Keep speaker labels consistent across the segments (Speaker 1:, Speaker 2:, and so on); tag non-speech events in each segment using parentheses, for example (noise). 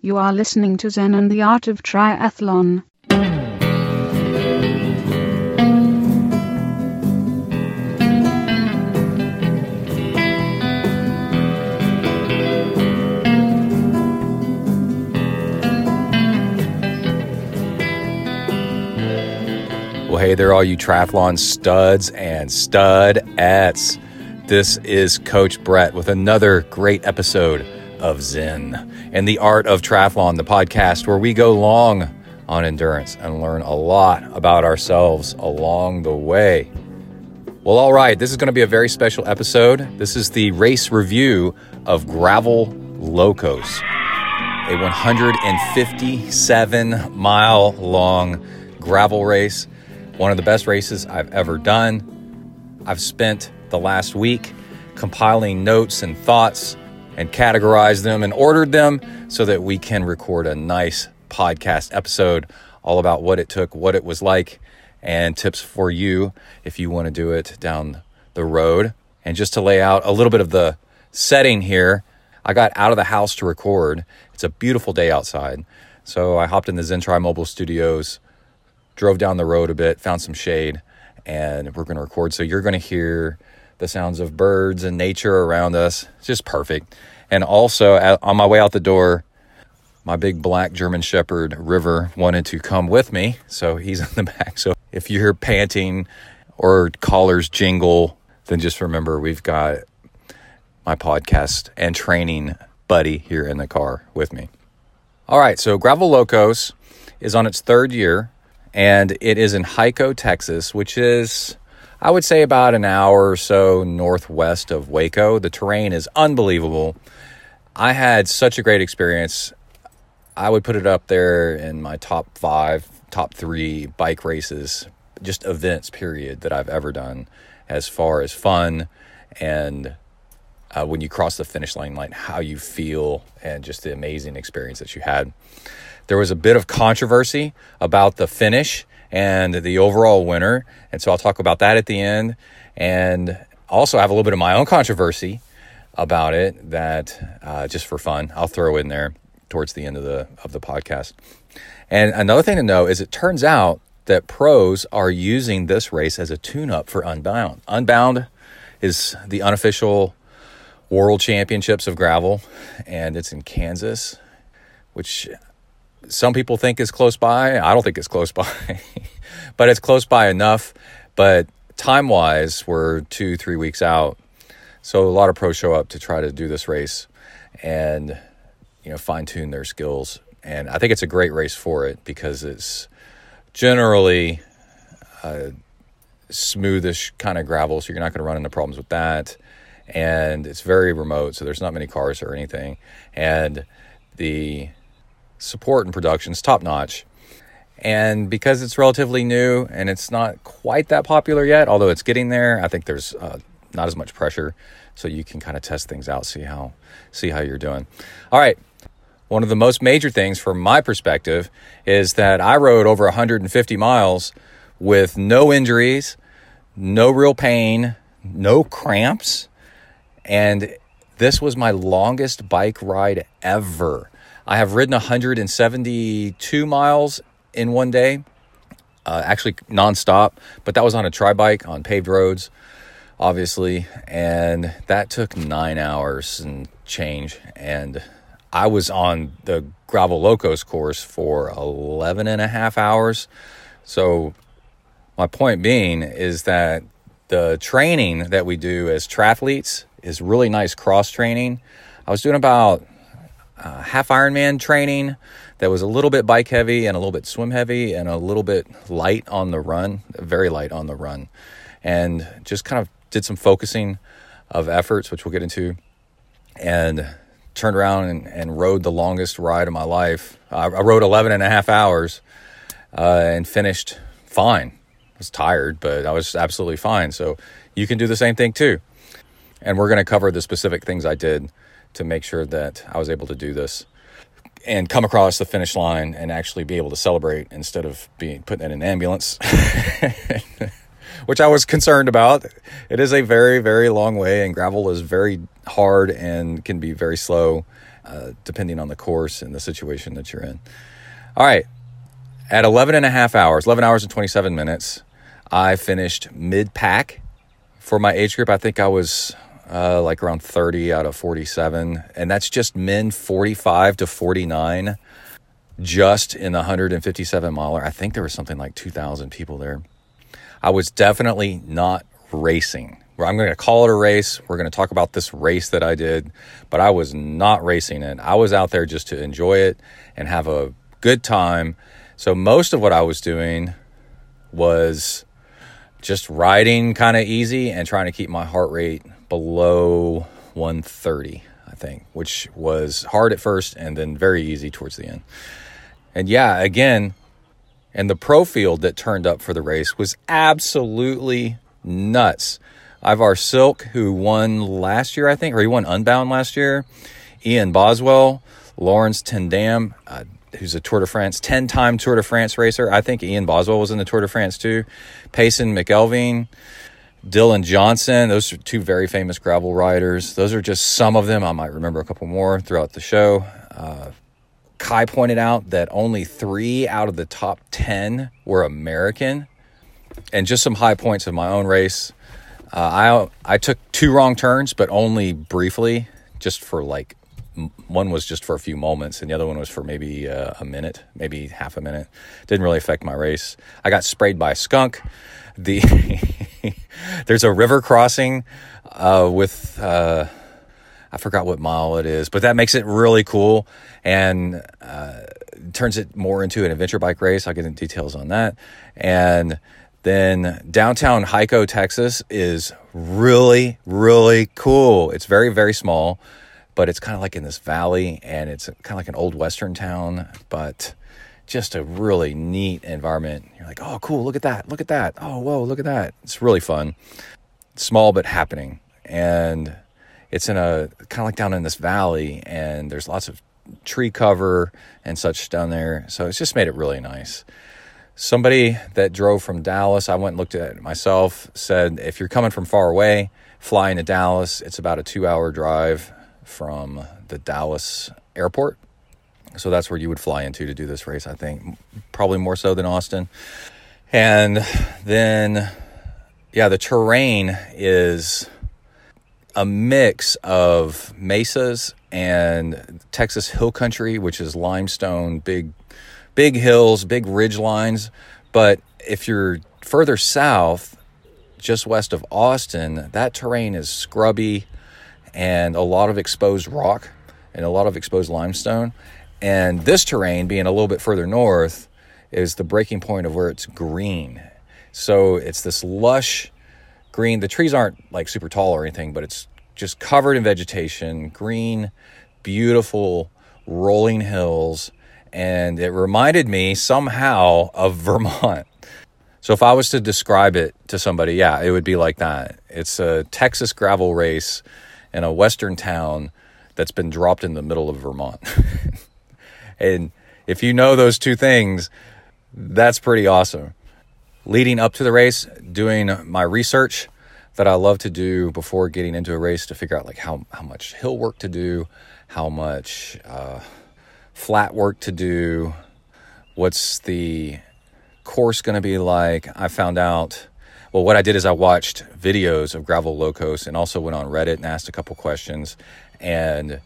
Speaker 1: You are listening to Zen and the Art of Triathlon.
Speaker 2: Well, hey there, all you triathlon studs and studettes. This is Coach Brett with another great episode of Zen and the Art of Triathlon, the podcast where we go long on endurance and learn a lot about ourselves along the way. Well, all right, this is going to be a very special episode. This is the race review of Gravel Locos, a 157 mile long gravel race one of the best races I've ever done. I've spent the last week compiling notes and thoughts and categorized them and ordered them so that we can record a nice podcast episode all about what it took, what it was like, and tips for you if you want to do it down the road. And just to lay out a little bit of the setting here, I got out of the house to record. It's a beautiful day outside. So I hopped in the Zentri Mobile Studios drove down the road a bit, found some shade, and we're going to record. So you're going to hear the sounds of birds and nature around us. It's just perfect. And also, on my way out the door, my big black German Shepherd River wanted to come with me. So he's (laughs) in the back. So if you hear panting or collars jingle, then just remember we've got my podcast and training buddy here in the car with me. All right, so Gravel Locos is on its third year and it is in Hico, Texas, which is, I would say, about an hour or so northwest of Waco. The terrain is unbelievable. I had such a great experience. I would put it up there in my top five, top three bike races, just events, period, that I've ever done as far as fun and uh, when you cross the finish line, like how you feel and just the amazing experience that you had. There was a bit of controversy about the finish and the overall winner. And so I'll talk about that at the end. And also have a little bit of my own controversy about it that uh, just for fun, I'll throw in there towards the end of the of the podcast. And another thing to know is it turns out that pros are using this race as a tune-up for Unbound. Unbound is the unofficial World Championships of gravel, and it's in Kansas, which some people think is close by. I don't think it's close (laughs) by, but it's close by enough. But time wise, we're two, three weeks out. So a lot of pros show up to try to do this race and, you know, fine tune their skills. And I think it's a great race for it because it's generally a smoothish kind of gravel. So you're not going to run into problems with that. And it's very remote. So there's not many cars or anything. And the support and production is top notch. And because it's relatively new and it's not quite that popular yet, although it's getting there, I think there's uh, not as much pressure, so you can kind of test things out, see how see how you're doing. All right. One of the most major things from my perspective is that I rode over 150 miles with no injuries, no real pain, no cramps, and this was my longest bike ride ever. I have ridden 172 miles in one day, uh, actually nonstop, but that was on a tri bike on paved roads, obviously, and that took nine hours and change. And I was on the Gravel Locos course for 11 and a half hours. So, my point being is that the training that we do as triathletes is really nice cross training. I was doing about uh, half Ironman training that was a little bit bike heavy and a little bit swim heavy and a little bit light on the run, very light on the run, and just kind of did some focusing of efforts, which we'll get into, and turned around and, and rode the longest ride of my life. I, I rode 11 and a half hours uh, and finished fine. I was tired, but I was absolutely fine. So you can do the same thing too. And we're going to cover the specific things I did to make sure that I was able to do this and come across the finish line and actually be able to celebrate instead of being put in an ambulance, (laughs) which I was concerned about. It is a very, very long way, and gravel is very hard and can be very slow. uh, depending on the course and the situation that you're in. All right. At 11 and a half hours, 11 hours and 27 minutes, I finished mid pack for my age group. I think I was uh, like around 30 out of 47. And that's just men 45 to 49, just in the 157 miler. I think there was something like 2,000 people there. I was definitely not racing. I'm going to call it a race. We're going to talk about this race that I did, but I was not racing it. I was out there just to enjoy it and have a good time. So most of what I was doing was just riding kind of easy and trying to keep my heart rate below 130, I think, which was hard at first and then very easy towards the end. And yeah, again, and the pro field that turned up for the race was absolutely nuts. Ivar Slik, who won last year, I think, or he won Unbound last year. Ian Boswell, Laurens ten Dam, uh, who's a Tour de France, 10 time Tour de France racer. I think Ian Boswell was in the Tour de France too. Payson McElveen, Dylan Johnson. Those are two very famous gravel riders. Those are just some of them. I might remember a couple more throughout the show. Uh, Kai pointed out that only three out of the top 10 were American. And just some high points of my own race. Uh, I I took two wrong turns, but only briefly, just for like one was just for a few moments, and the other one was for maybe uh, a minute, maybe half a minute. Didn't really affect my race. I got sprayed by a skunk. The (laughs) (laughs) there's a river crossing uh, with uh, I forgot what mile it is, but that makes it really cool and uh, turns it more into an adventure bike race. I'll get into details on that and then downtown Hico, Texas is really, really cool. It's very, very small, but it's kind of like in this valley and it's kind of like an old Western town, but just a really neat environment. You're like, oh, cool, look at that, look at that. Oh, whoa, look at that. It's really fun. Small, but happening. And it's in a kind of like down in this valley, and there's lots of tree cover and such down there. So it's just made it really nice. Somebody that drove from Dallas, I went and looked at it myself, said if you're coming from far away, flying to Dallas, it's about a two hour drive from the Dallas airport. So that's where you would fly into to do this race, I think. Probably more so than Austin. And then, yeah, the terrain is a mix of mesas and Texas hill country, which is limestone, big big hills, big ridge lines. But if you're further south, just west of Austin, that terrain is scrubby and a lot of exposed rock and a lot of exposed limestone. And this terrain, being a little bit further north, is the breaking point of where it's green. So it's this lush green. The trees aren't like super tall or anything, but it's just covered in vegetation, green, beautiful rolling hills and it reminded me somehow of (laughs) Vermont. So if I was to describe it to somebody, yeah, it would be like that. It's a Texas gravel race in a western town that's been dropped in the middle of Vermont. (laughs) and if you know those two things, that's pretty awesome. Leading up to the race, doing my research that I love to do before getting into a race to figure out like how, how much hill work to do, how much uh, flat work to do? What's the course going to be like? I found out. Well, what I did is I watched videos of Gravel Locos and also went on Reddit and asked a couple questions. And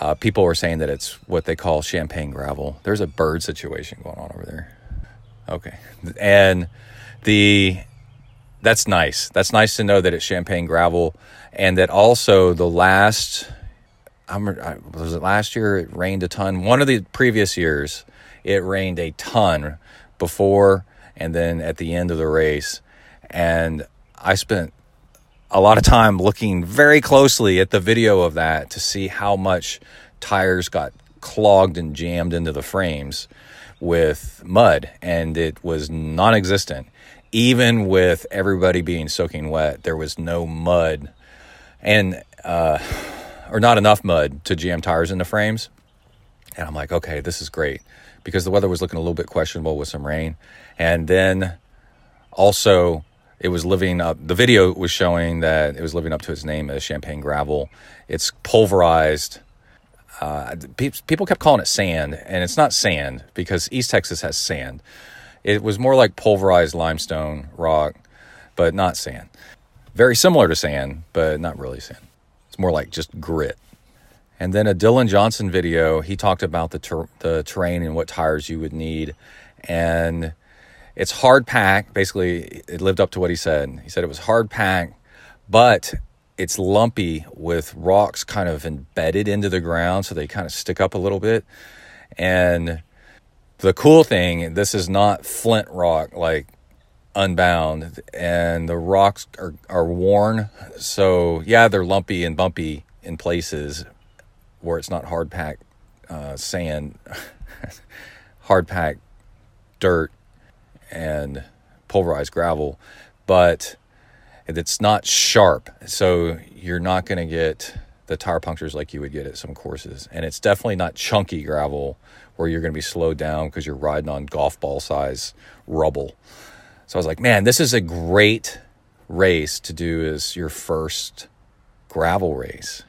Speaker 2: uh, people were saying that it's what they call champagne gravel. There's a bird situation going on over there. Okay. And the that's nice. That's nice to know that it's champagne gravel and that also the last I'm, was it last year? It rained a ton. One of the previous years, it rained a ton before and then at the end of the race. And I spent a lot of time looking very closely at the video of that to see how much tires got clogged and jammed into the frames with mud. And it was non existent. Even with everybody being soaking wet, there was no mud. And, uh, or not enough mud to jam tires into frames. And I'm like, okay, this is great because the weather was looking a little bit questionable with some rain. And then also, it was living up, the video was showing that it was living up to its name as champagne gravel. It's pulverized Uh, people kept calling it sand, and it's not sand because East Texas has sand. It was more like pulverized limestone rock, but not sand. Very similar to sand, but not really sand. It's more like just grit. And then a Dylan Johnson video, he talked about the ter- the terrain and what tires you would need, and it's hard pack. Basically, it lived up to what he said. He said it was hard pack, but it's lumpy with rocks kind of embedded into the ground, so they kind of stick up a little bit. And the cool thing, this is not flint rock like unbound, and the rocks are, are worn. So yeah, they're lumpy and bumpy in places, where it's not hard packed uh, sand, (laughs) hard packed dirt, and pulverized gravel, but it's not sharp. So you're not going to get the tire punctures like you would get at some courses. And it's definitely not chunky gravel where you're going to be slowed down because you're riding on golf ball size rubble. So I was like, man, this is a great race to do as your first gravel race.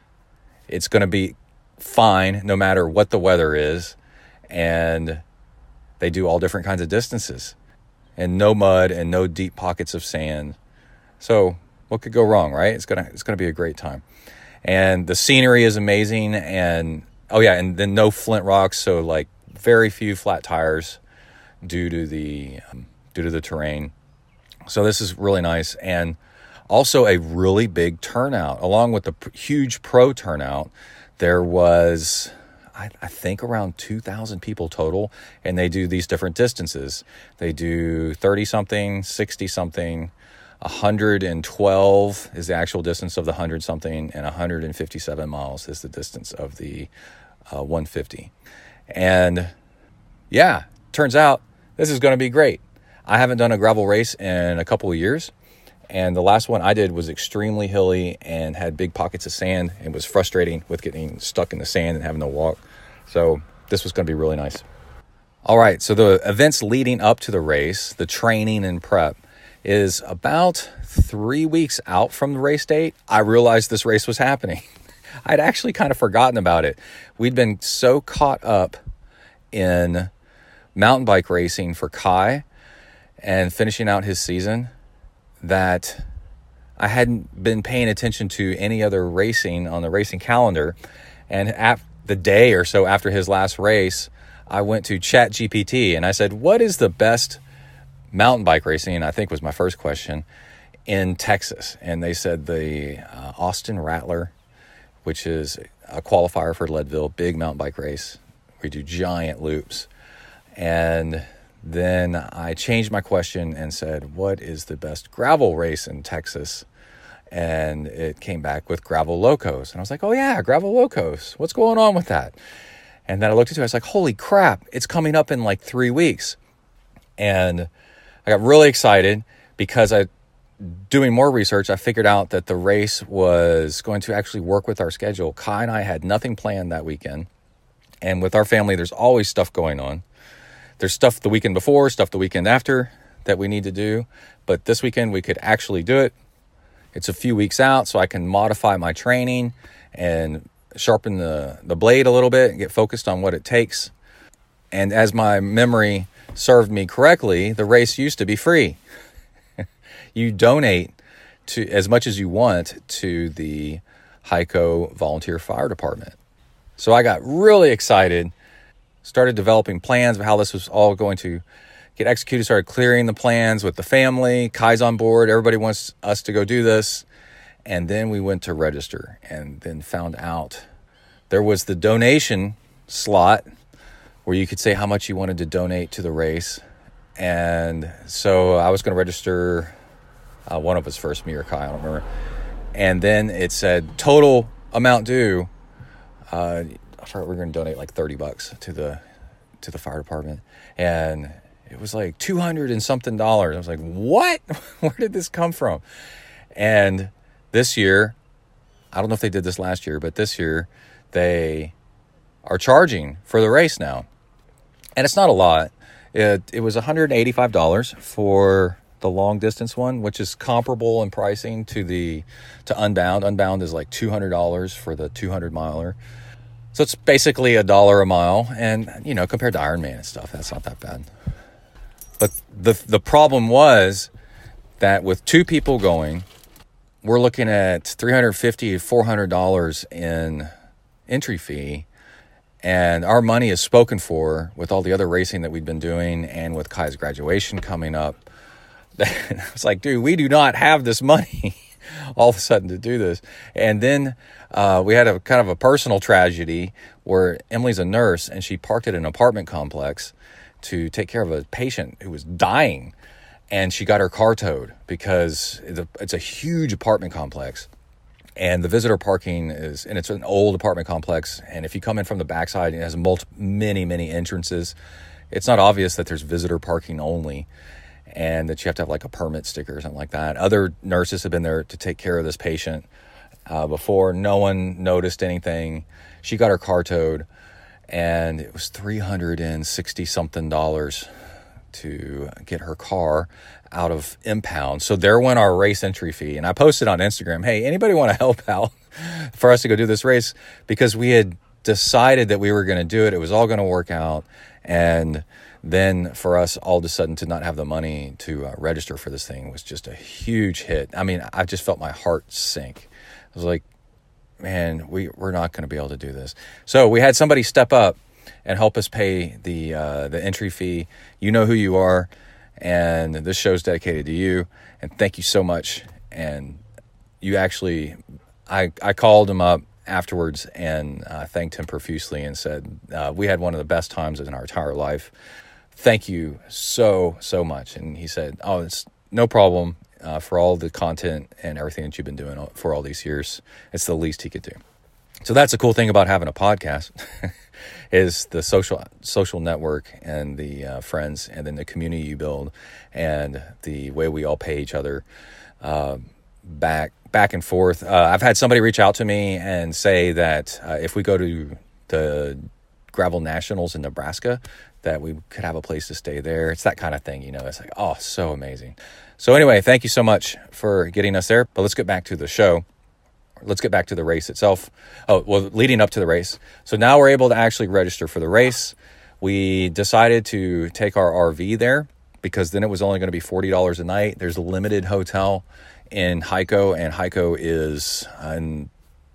Speaker 2: It's going to be fine no matter what the weather is. And they do all different kinds of distances and no mud and no deep pockets of sand. So what could go wrong, right? It's gonna it's gonna be a great time, and the scenery is amazing. And oh yeah, and then no flint rocks, so like very few flat tires due to the um, due to the terrain. So this is really nice, and also a really big turnout along with the huge pro turnout. There was I, I think around 2,000 people total, and they do these different distances. They do 30 something, 60 something, 112 is the actual distance of the 100 something, and 157 miles is the distance of the uh, 150. And yeah, turns out this is going to be great. I haven't done a gravel race in a couple of years. And the last one I did was extremely hilly and had big pockets of sand and was frustrating with getting stuck in the sand and having to walk. So this was going to be really nice. All right, so the events leading up to the race, the training and prep, is about three weeks out from the race date. I realized this race was happening. (laughs) I'd actually kind of forgotten about it. We'd been so caught up in mountain bike racing for Kai and finishing out his season that I hadn't been paying attention to any other racing on the racing calendar. And at the day or so after his last race, I went to ChatGPT and I said, What is the best mountain bike racing? I think was my first question in Texas. And they said the uh, Austin Rattler, which is a qualifier for Leadville, big mountain bike race. We do giant loops. And then I changed my question and said, What is the best gravel race in Texas? And it came back with Gravel Locos. And I was like, Oh, yeah, Gravel Locos. What's going on with that? And then I looked into it. I was like, Holy crap, it's coming up in like three weeks. And I got really excited because I, doing more research, I figured out that the race was going to actually work with our schedule. Kai and I had nothing planned that weekend. And with our family, there's always stuff going on. There's stuff the weekend before, stuff the weekend after that we need to do. But this weekend we could actually do it. It's a few weeks out, so I can modify my training and sharpen the, the blade a little bit and get focused on what it takes. And as my memory served me correctly, the race used to be free. (laughs) you donate to as much as you want to the Hico Volunteer Fire Department. So I got really excited started developing plans of how this was all going to get executed, started clearing the plans with the family. Kai's on board. Everybody wants us to go do this. And then we went to register and then found out there was the donation slot where you could say how much you wanted to donate to the race. And so I was going to register uh, one of us first, me or Kai, I don't remember. And then it said total amount due. Uh, I thought we were going to donate like 30 bucks to the to the fire department and it was like 200 and something dollars. I was like, "What? (laughs) Where did this come from?" And this year, I don't know if they did this last year, but this year they are charging for the race now. And it's not a lot. It it was $185 for the long distance one, which is comparable in pricing to the to Unbound. Unbound is like $200 for the 200 miler. So it's basically a dollar a mile. And, you know, compared to Ironman and stuff, that's not that bad. But the, the problem was that with two people going, we're looking at 350 to $400 in entry fee and our money is spoken for with all the other racing that we've been doing and with Kai's graduation coming up. (laughs) I was like, dude, we do not have this money (laughs) all of a sudden to do this. And then uh, we had a kind of a personal tragedy where Emily's a nurse and she parked at an apartment complex to take care of a patient who was dying. And she got her car towed because it's a, huge apartment complex and the visitor parking is and it's an old apartment complex and if you come in from the backside it has many many entrances. It's not obvious that there's visitor parking only and that you have to have like a permit sticker or something like that. Other nurses have been there to take care of this patient uh, before. No one noticed anything. She got her car towed and it was 360 something dollars to get her car out of impound. So there went our race entry fee. And I posted on Instagram, hey, anybody want to help out (laughs) for us to go do this race? Because we had decided that we were going to do it. It was all going to work out. And then for us all of a sudden to not have the money to uh, register for this thing was just a huge hit. I mean, I just felt my heart sink. I was like, man, we, we're not going to be able to do this. So we had somebody step up and help us pay the uh, the entry fee. You know who you are, and this show is dedicated to you. And thank you so much. And you actually, I I called him up afterwards and uh, thanked him profusely and said uh, we had one of the best times in our entire life. Thank you so so much. And he said, "Oh, it's no problem." Uh, for all the content and everything that you've been doing for all these years, it's the least he could do. So that's the cool thing about having a podcast. (laughs) is the social social network and the uh, friends and then the community you build and the way we all pay each other uh, back back and forth. Uh, I've had somebody reach out to me and say that uh, if we go to the gravel nationals in Nebraska, that we could have a place to stay there. It's that kind of thing, you know. It's like oh, so amazing. So anyway, thank you so much for getting us there. But let's get back to the show let's get back to the race itself. Oh, well, leading up to the race. So now we're able to actually register for the race. We decided to take our RV there because then it was only going to be $40 a night. There's a limited hotel in Hico, and Hico is uh, in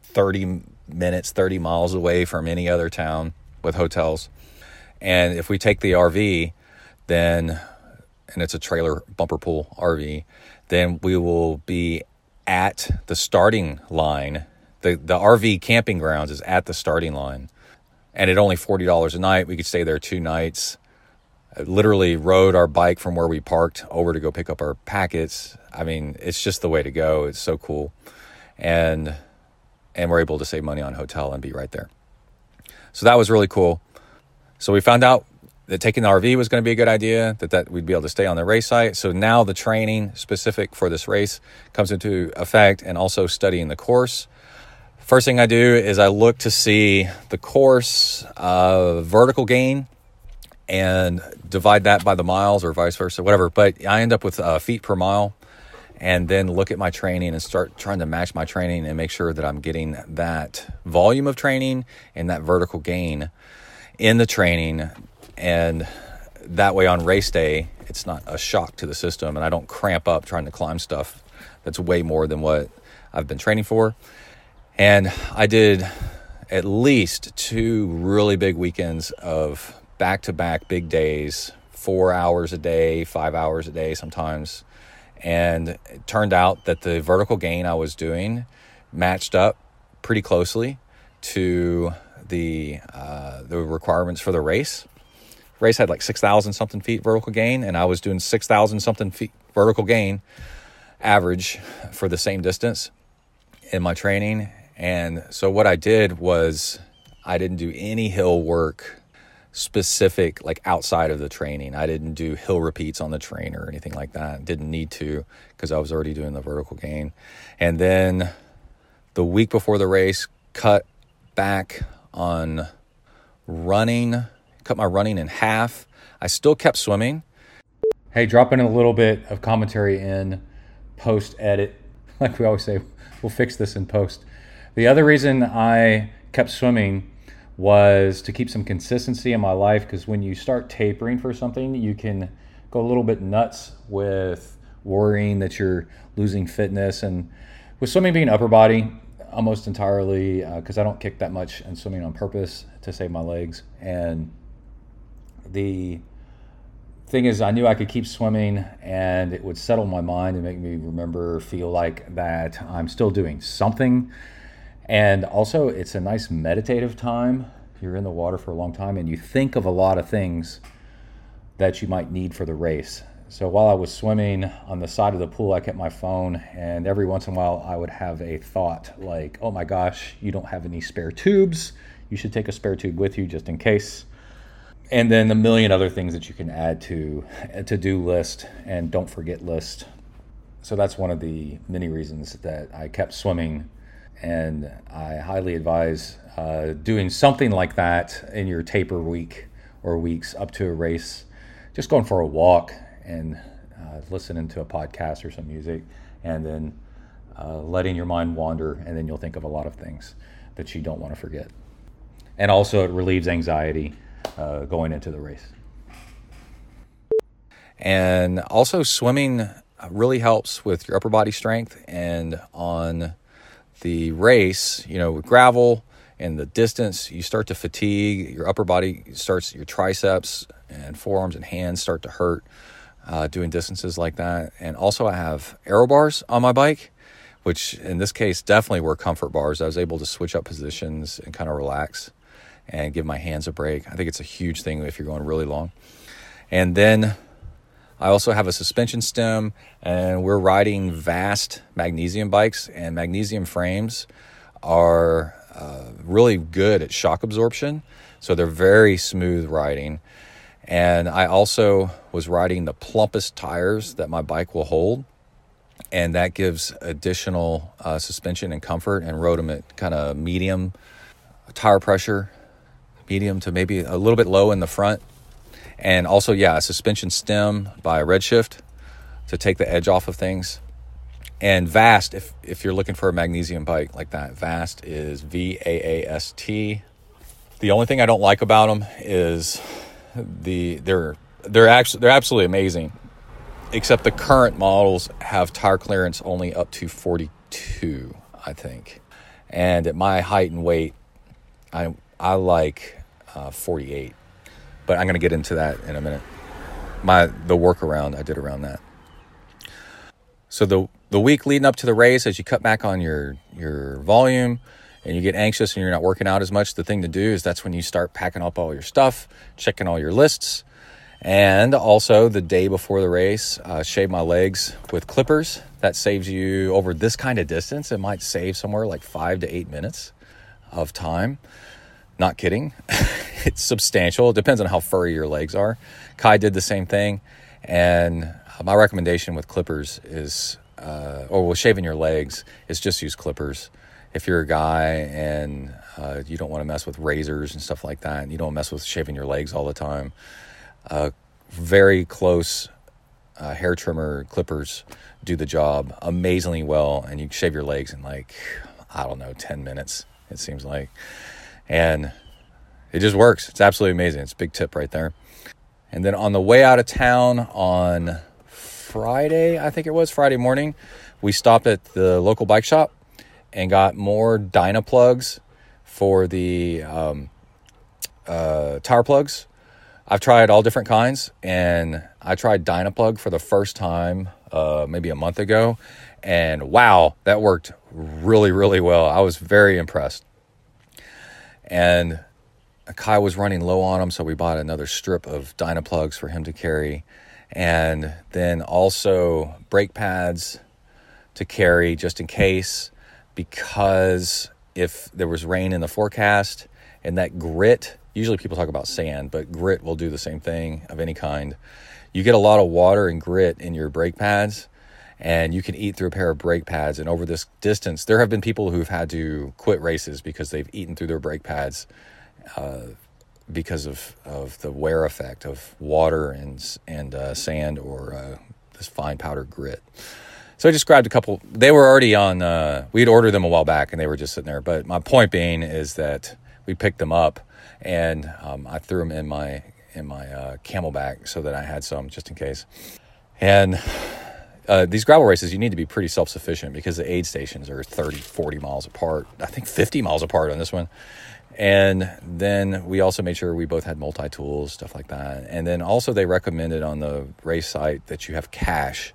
Speaker 2: 30 minutes, 30 miles away from any other town with hotels. And if we take the RV, then, and it's a trailer bumper pull RV, then we will be at the starting line. The, the RV camping grounds is at the starting line. And at only $40 a night, we could stay there two nights. I literally rode our bike from where we parked over to go pick up our packets. I mean, it's just the way to go. It's so cool. And and we're able to save money on hotel and be right there. So that was really cool. So we found out that taking the RV was going to be a good idea, that, that we'd be able to stay on the race site. So now the training specific for this race comes into effect and also studying the course. First thing I do is I look to see the course uh, vertical gain and divide that by the miles or vice versa, whatever. But I end up with uh, feet per mile and then look at my training and start trying to match my training and make sure that I'm getting that volume of training and that vertical gain in the training and that way on race day it's not a shock to the system and i don't cramp up trying to climb stuff that's way more than what i've been training for. And i did at least two really big weekends of back-to-back big days four hours a day five hours a day sometimes. And it turned out that the vertical gain i was doing matched up pretty closely to the uh, the requirements for the race race had like 6,000 something feet vertical gain, and I was doing 6,000 something feet vertical gain average for the same distance in my training. And so what I did was I didn't do any hill work specific, like outside of the training. I didn't do hill repeats on the train or anything like that. Didn't need to because I was already doing the vertical gain. And then the week before the race, cut back on running cut my running in half. I still kept swimming. Hey, dropping a little bit of commentary in post edit. (laughs) Like we always say, we'll fix this in post. The other reason I kept swimming was to keep some consistency in my life because when you start tapering for something, you can go a little bit nuts with worrying that you're losing fitness. And with swimming being upper body, almost entirely because uh, I don't kick that much and swimming on purpose to save my legs. And the thing is, I knew I could keep swimming and it would settle my mind and make me remember, feel like that I'm still doing something and also, it's a nice meditative time. You're in the water for a long time and you think of a lot of things that you might need for the race. So while I was swimming on the side of the pool, I kept my phone, and every once in a while, I would have a thought like, oh my gosh, you don't have any spare tubes. You should take a spare tube with you just in case. And then a million other things that you can add to a to do list and don't forget list. So that's one of the many reasons that I kept swimming and I highly advise uh, doing something like that in your taper week or weeks up to a race. Just going for a walk and uh, listening to a podcast or some music, and then uh, letting your mind wander, and then you'll think of a lot of things that you don't want to forget. And also, it relieves anxiety uh, going into the race. And also, swimming really helps with your upper body strength and on the race, you know, with gravel and the distance, you start to fatigue. Your upper body starts, your triceps and forearms and hands start to hurt uh, doing distances like that. And also, I have aero bars on my bike, which in this case definitely were comfort bars. I was able to switch up positions and kind of relax and give my hands a break. I think it's a huge thing if you're going really long. And then I also have a suspension stem, and we're riding Vaast magnesium bikes, and magnesium frames are uh, really good at shock absorption. So they're very smooth riding. And I also was riding the plumpest tires that my bike will hold. And that gives additional uh, suspension and comfort and rode them at kind of medium tire pressure, medium to maybe a little bit low in the front and also, yeah, a suspension stem by Redshift to take the edge off of things. And Vaast, if, if you're looking for a magnesium bike like that, Vaast is V A A S T. The only thing I don't like about them is the they're they're actually they're absolutely amazing. Except the current models have tire clearance only up to 42, I think. And at my height and weight, I I like uh, 48 but I'm going to get into that in a minute. My the workaround I did around that. So the the week leading up to the race, as you cut back on your your volume and you get anxious and you're not working out as much, the thing to do is that's when you start packing up all your stuff, checking all your lists, and also the day before the race, uh, shave my legs with clippers. That saves you over this kind of distance. It might save somewhere like five to eight minutes of time. Not kidding. (laughs) it's substantial. It depends on how furry your legs are. Kai did the same thing. And uh, my recommendation with clippers is, uh, or with shaving your legs, is just use clippers. If you're a guy and uh, you don't want to mess with razors and stuff like that, and you don't mess with shaving your legs all the time, uh, very close uh, hair trimmer clippers do the job amazingly well. And you shave your legs in like, I don't know, 10 minutes, it seems like and it just works. It's absolutely amazing. It's a big tip right there. And then on the way out of town on Friday, I think it was Friday morning, we stopped at the local bike shop and got more Dynaplugs for the um, uh, tire plugs. I've tried all different kinds, and I tried Dynaplug for the first time uh, maybe a month ago, and wow, that worked really, really well. I was very impressed and Kai was running low on them, so we bought another strip of Dynaplugs for him to carry, and then also brake pads to carry just in case, because if there was rain in the forecast and that grit, usually people talk about sand, but grit will do the same thing of any kind. You get a lot of water and grit in your brake pads, and you can eat through a pair of brake pads. And over this distance, there have been people who've had to quit races because they've eaten through their brake pads uh, because of, of the wear effect of water and and uh, sand or uh, this fine powdered grit. So I just grabbed a couple. They were already on. Uh, we had ordered them a while back, and they were just sitting there. But my point being is that we picked them up, and um, I threw them in my in my uh, CamelBak so that I had some just in case. And uh, these gravel races, you need to be pretty self sufficient because the aid stations are 30, 40 miles apart. I think 50 miles apart on this one. And then we also made sure we both had multi tools, stuff like that. And then also, they recommended on the race site that you have cash.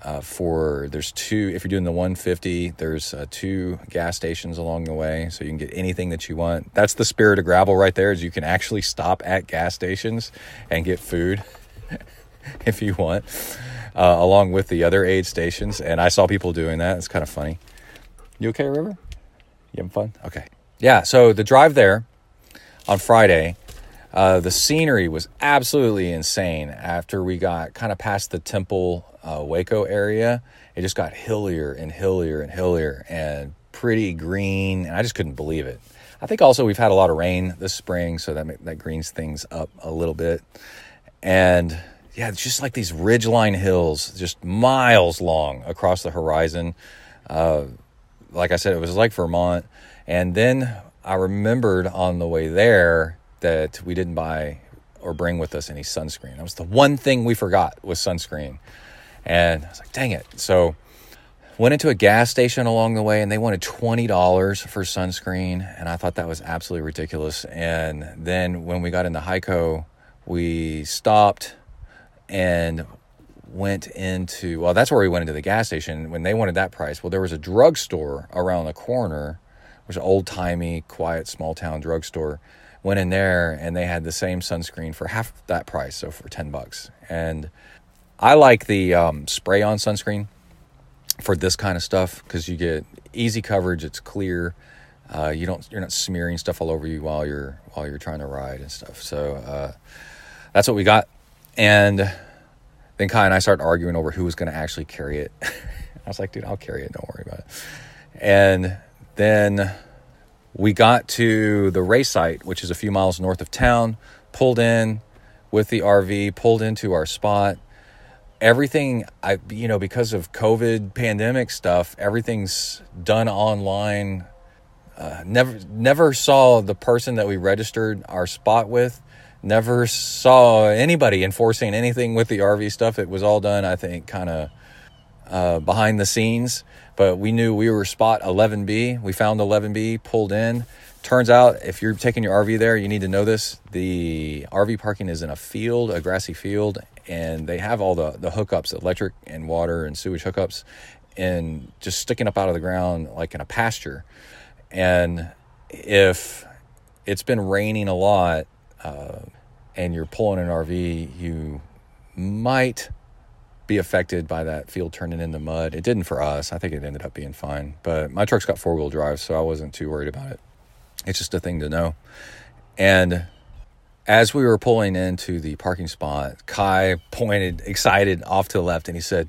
Speaker 2: Uh, for there's two if you're doing the 150 there's uh, two gas stations along the way so you can get anything that you want that's the spirit of gravel right there is you can actually stop at gas stations and get food (laughs) if you want uh, along with the other aid stations and i saw people doing that it's kind of funny you okay river you having fun okay yeah, so the drive there on Friday, uh, the scenery was absolutely insane. After we got kind of past the Temple uh, Waco area, it just got hillier and hillier and hillier and pretty green, and I just couldn't believe it. I think also we've had a lot of rain this spring, so that that greens things up a little bit. And yeah, it's just like these ridgeline hills, just miles long across the horizon. Uh, like I said, it was like Vermont. And then I remembered on the way there that we didn't buy or bring with us any sunscreen. That was the one thing we forgot was sunscreen. And I was like, dang it. So went into a gas station along the way and they wanted $20 for sunscreen. And I thought that was absolutely ridiculous. And then when we got into Hico, we stopped and went into well that's where we went into the gas station when they wanted that price well there was a drugstore around the corner was an old timey, quiet, small town drugstore. Went in there and they had the same sunscreen for half that price, so for ten bucks. And I like the um, spray on sunscreen for this kind of stuff because you get easy coverage. It's clear. Uh, you don't you're not smearing stuff all over you while you're while you're trying to ride and stuff. So uh, that's what we got. And then Kai and I started arguing over who was going to actually carry it. (laughs) I was like, dude, I'll carry it. Don't worry about it. And then we got to the race site, which is a few miles north of town, pulled in with the RV, pulled into our spot. Everything I you know because of COVID pandemic stuff, everything's done online. Uh, never never saw the person that we registered our spot with. Never saw anybody enforcing anything with the RV stuff. It was all done, I think, kind of uh, behind the scenes but we knew we were spot 11B. We found 11B, pulled in. Turns out, if you're taking your RV there, you need to know this. The RV parking is in a field, a grassy field, and they have all the, the hookups, electric and water and sewage hookups, and just sticking up out of the ground like in a pasture. And if it's been raining a lot and you're pulling an RV, you might be affected by that field turning into mud. It didn't for us. I think it ended up being fine. But my truck's got four wheel drive, so I wasn't too worried about it. It's just a thing to know. And as we were pulling into the parking spot, Kai pointed excited off to the left and he said,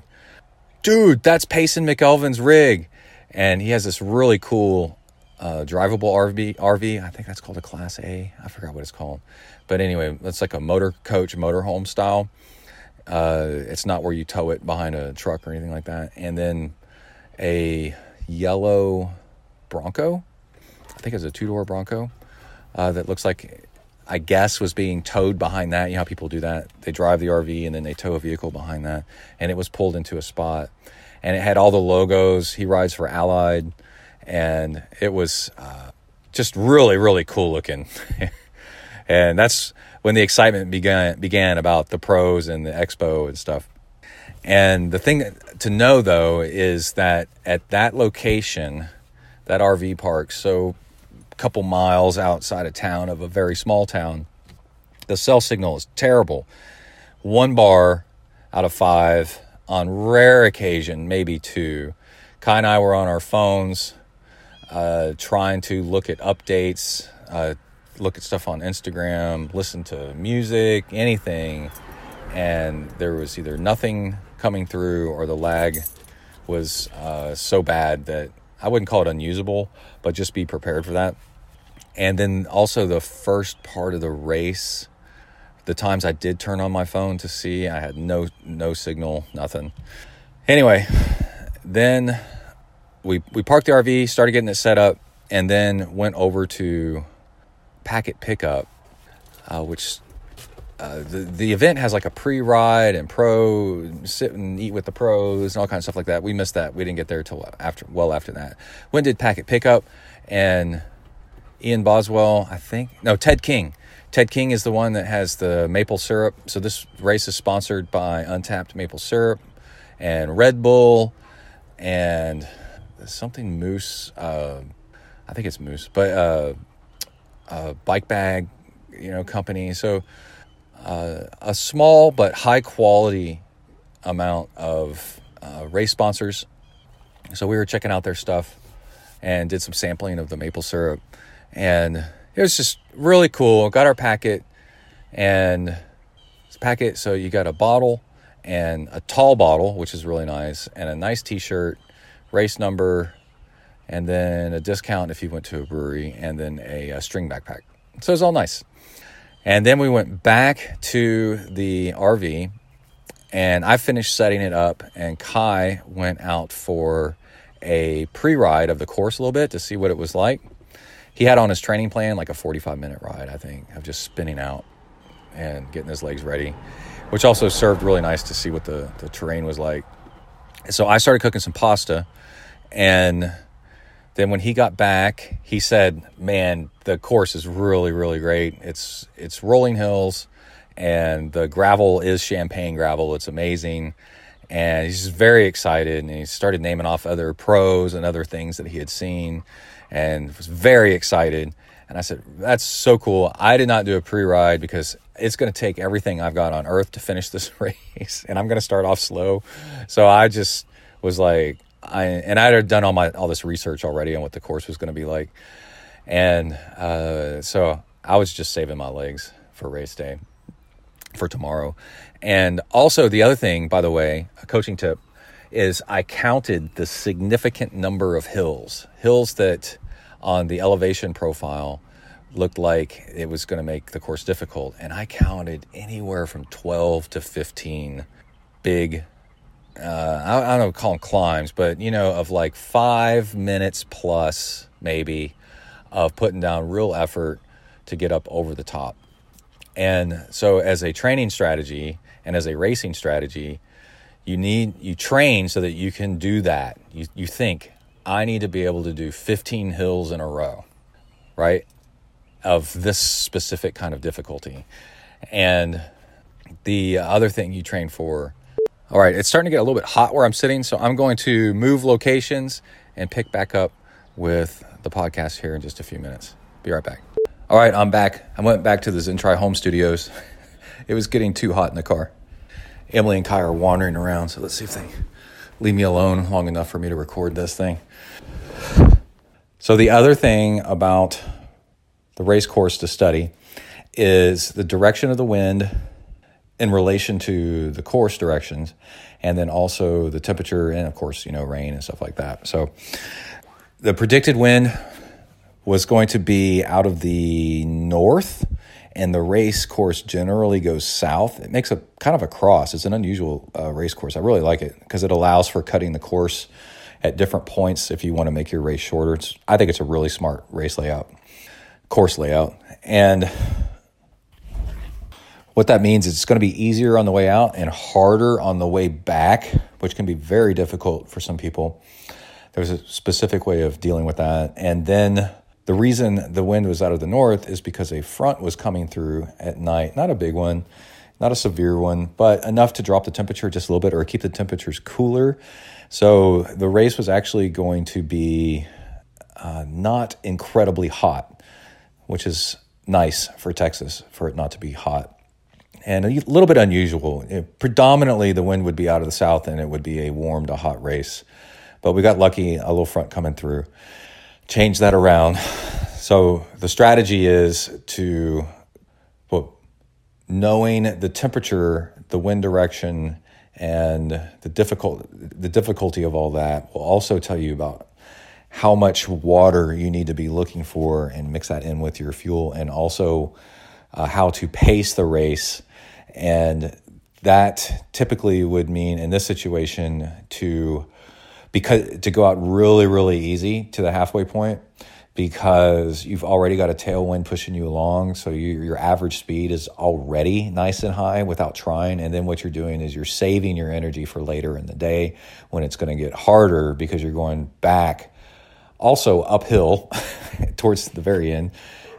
Speaker 2: Dude, that's Payson McElveen's rig. And he has this really cool uh, drivable RV, RV. I think that's called a Class A. I forgot what it's called. But anyway, it's like a motor coach, motorhome style uh, it's not where you tow it behind a truck or anything like that. And then a yellow Bronco, I think it's a two door Bronco, uh, that looks like, I guess, was being towed behind that. You know how people do that? They drive the RV and then they tow a vehicle behind that. And it was pulled into a spot. And it had all the logos. He rides for Allied. And it was uh, just really, really cool looking. (laughs) and that's when the excitement began began about the pros and the expo and stuff. And the thing to know though is that at that location, that RV park, so a couple miles outside of town of a very small town, the cell signal is terrible. One bar out of five, on rare occasion, maybe two. Kai and I were on our phones uh, trying to look at updates, uh, look at stuff on Instagram, listen to music, anything, and there was either nothing coming through or the lag was uh, so bad that I wouldn't call it unusable, but just be prepared for that. And then also the first part of the race, the times I did turn on my phone to see, I had no no signal, nothing. Anyway, then we we parked the RV, started getting it set up, and then went over to Packet Pickup, uh, which uh, the the event has like a pre-ride and pro sit and eat with the pros and all kinds of stuff like that. We missed that. We didn't get there till after well after that. When did Packet Pickup and Ian Boswell? I think no Ted King. Ted King is the one that has the maple syrup. So this race is sponsored by Untapped Maple Syrup and Red Bull and something Moose. Uh, I think it's Moose, but uh, a bike bag, you know, company. So uh, a small but high quality amount of uh, race sponsors. So we were checking out their stuff and did some sampling of the maple syrup, and it was just really cool. Got our packet and it's packet. So you got a bottle and a tall bottle, which is really nice, and a nice T-shirt, race number, and then a discount if you went to a brewery, and then a, a string backpack. So it was all nice. And then we went back to the RV and I finished setting it up. And Kai went out for a pre ride of the course a little bit to see what it was like. He had on his training plan like a 45 minute ride, I think, of just spinning out and getting his legs ready, which also served really nice to see what the, the terrain was like. So I started cooking some pasta and then when he got back, he said, "Man, the course is really, really great. It's it's rolling hills, and the gravel is champagne gravel. It's amazing." And he's very excited, and he started naming off other pros and other things that he had seen, and was very excited. And I said, "That's so cool. I did not do a pre-ride because it's going to take everything I've got on earth to finish this (laughs) race, and I'm going to start off slow." So I just was like, I and I had done all my all this research already on what the course was going to be like, and uh, so I was just saving my legs for race day for tomorrow. And also the other thing, by the way, a coaching tip is I counted the significant number of hills, hills that on the elevation profile looked like it was going to make the course difficult, and I counted anywhere from twelve to fifteen big uh, I, I don't know, call them climbs, but you know, of like five minutes plus maybe of putting down real effort to get up over the top. And so, as a training strategy and as a racing strategy, you need you train so that you can do that. You you think I need to be able to do 15 hills in a row, right? Of this specific kind of difficulty. And the other thing you train for all right, it's starting to get a little bit hot where I'm sitting, so I'm going to move locations and pick back up with the podcast here in just a few minutes. Be right back. All right, I'm back. I went back to the ZenTri Home Studios. (laughs) it was getting too hot in the car. Emily and Kai are wandering around, so let's see if they leave me alone long enough for me to record this thing. So, the other thing about the race course to study is the direction of the wind in relation to the course directions and then also the temperature and of course you know rain and stuff like that. So the predicted wind was going to be out of the north and the race course generally goes south. It makes a kind of a cross. It's an unusual uh, race course. I really like it because it allows for cutting the course at different points if you want to make your race shorter. It's, i think it's a really smart race layout course layout. And what that means is it's going to be easier on the way out and harder on the way back, which can be very difficult for some people. There's a specific way of dealing with that. And then the reason the wind was out of the north is because a front was coming through at night. Not a big one, not a severe one, but enough to drop the temperature just a little bit or keep the temperatures cooler. So the race was actually going to be uh, not incredibly hot, which is nice for Texas for it not to be hot and a little bit unusual. It, predominantly, the wind would be out of the south, and it would be a warm to hot race. But we got lucky, a little front coming through, change that around. So the strategy is to, well, knowing the temperature, the wind direction, and the difficult the difficulty of all that will also tell you about how much water you need to be looking for and mix that in with your fuel, and also uh, how to pace the race and that typically would mean in this situation to because to go out really really easy to the halfway point because you've already got a tailwind pushing you along. So you, your average speed is already nice and high without trying. And then what you're doing is you're saving your energy for later in the day when it's going to get harder because you're going back also uphill (laughs) towards the very end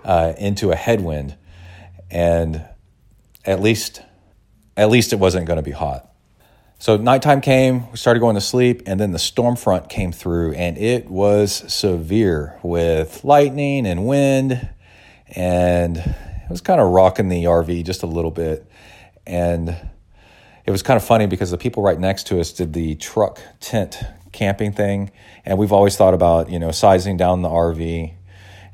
Speaker 2: uh, into a headwind. And at least, at least it wasn't going to be hot. So nighttime came, we started going to sleep, and then the storm front came through, and it was severe with lightning and wind, and it was kind of rocking the RV just a little bit. And it was kind of funny because the people right next to us did the truck tent camping thing, and we've always thought about you know sizing down the RV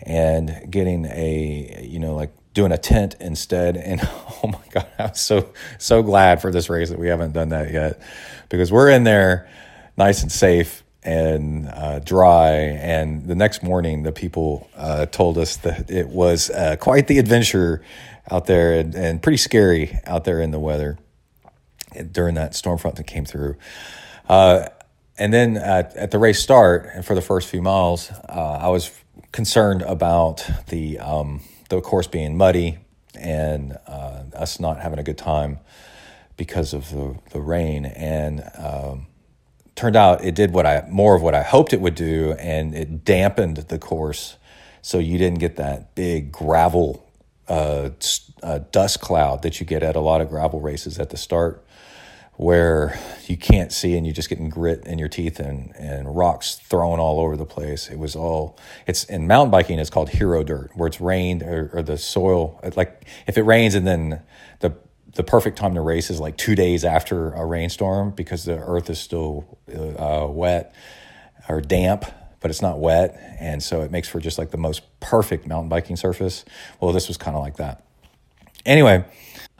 Speaker 2: and getting a you know like doing a tent instead. And (laughs) oh my God, I'm so, so glad for this race that we haven't done that yet because we're in there nice and safe and uh, dry. And the next morning, the people uh, told us that it was uh, quite the adventure out there and, and, pretty scary out there in the weather during that storm front that came through. Uh, and then at, at, the race start, and for the first few miles, uh, I was concerned about the um, the course being muddy and uh, us not having a good time because of the, the rain. And um, turned out it did what I more of what I hoped it would do, and it dampened the course, so you didn't get that big gravel uh, uh, dust cloud that you get at a lot of gravel races at the start where you can't see and you're just getting grit in your teeth and, and rocks thrown all over the place. It was all, it's in mountain biking, it's called hero dirt, where it's rained or, or the soil, like if it rains and then the, the perfect time to race is like two days after a rainstorm because the earth is still uh, wet or damp, but it's not wet. And so it makes for just like the most perfect mountain biking surface. Well, this was kind of like that. Anyway,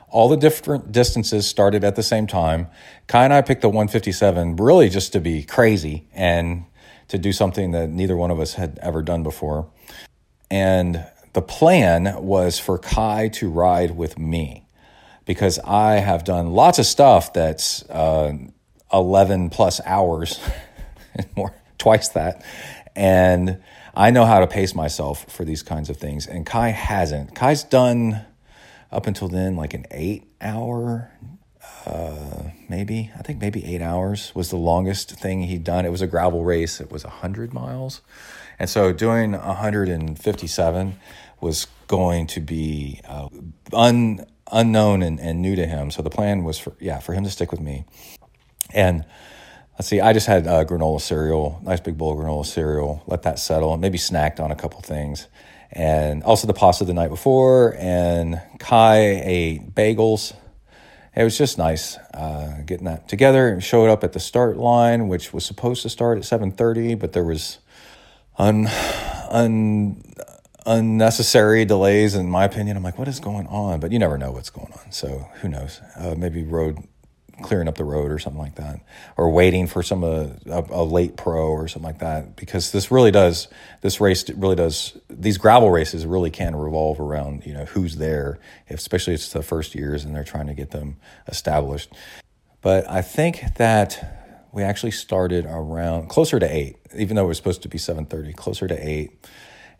Speaker 2: all the different distances started at the same time. Kai and I picked the 157 really just to be crazy and to do something that neither one of us had ever done before. And the plan was for Kai to ride with me because I have done lots of stuff that's uh, 11 plus hours, (laughs) more, twice that. And I know how to pace myself for these kinds of things. And Kai hasn't. Kai's done up until then like an eight hour uh, maybe i think maybe eight hours was the longest thing he'd done. It was a gravel race. It was 100 miles. And so doing 157 was going to be uh, un, unknown and, and new to him. So the plan was for yeah for him to stick with me. And let's see i just had uh, granola cereal nice big bowl of granola cereal let that settle and maybe snacked on a couple things and also the pasta the night before. And Kai ate bagels. It was just nice uh, getting that together. And showed up at the start line, which was supposed to start at seven thirty, but there was un, un unnecessary delays in my opinion. I'm like, what is going on? But you never know what's going on. So who knows? Uh, maybe road clearing up the road or something like that, or waiting for some uh, a, a, late pro or something like that. Because this really does, this race really does, these gravel races really can revolve around you know who's there, especially it's the first years and they're trying to get them established. But I think that we actually started around closer to eight, even though it was supposed to be seven thirty, closer to eight,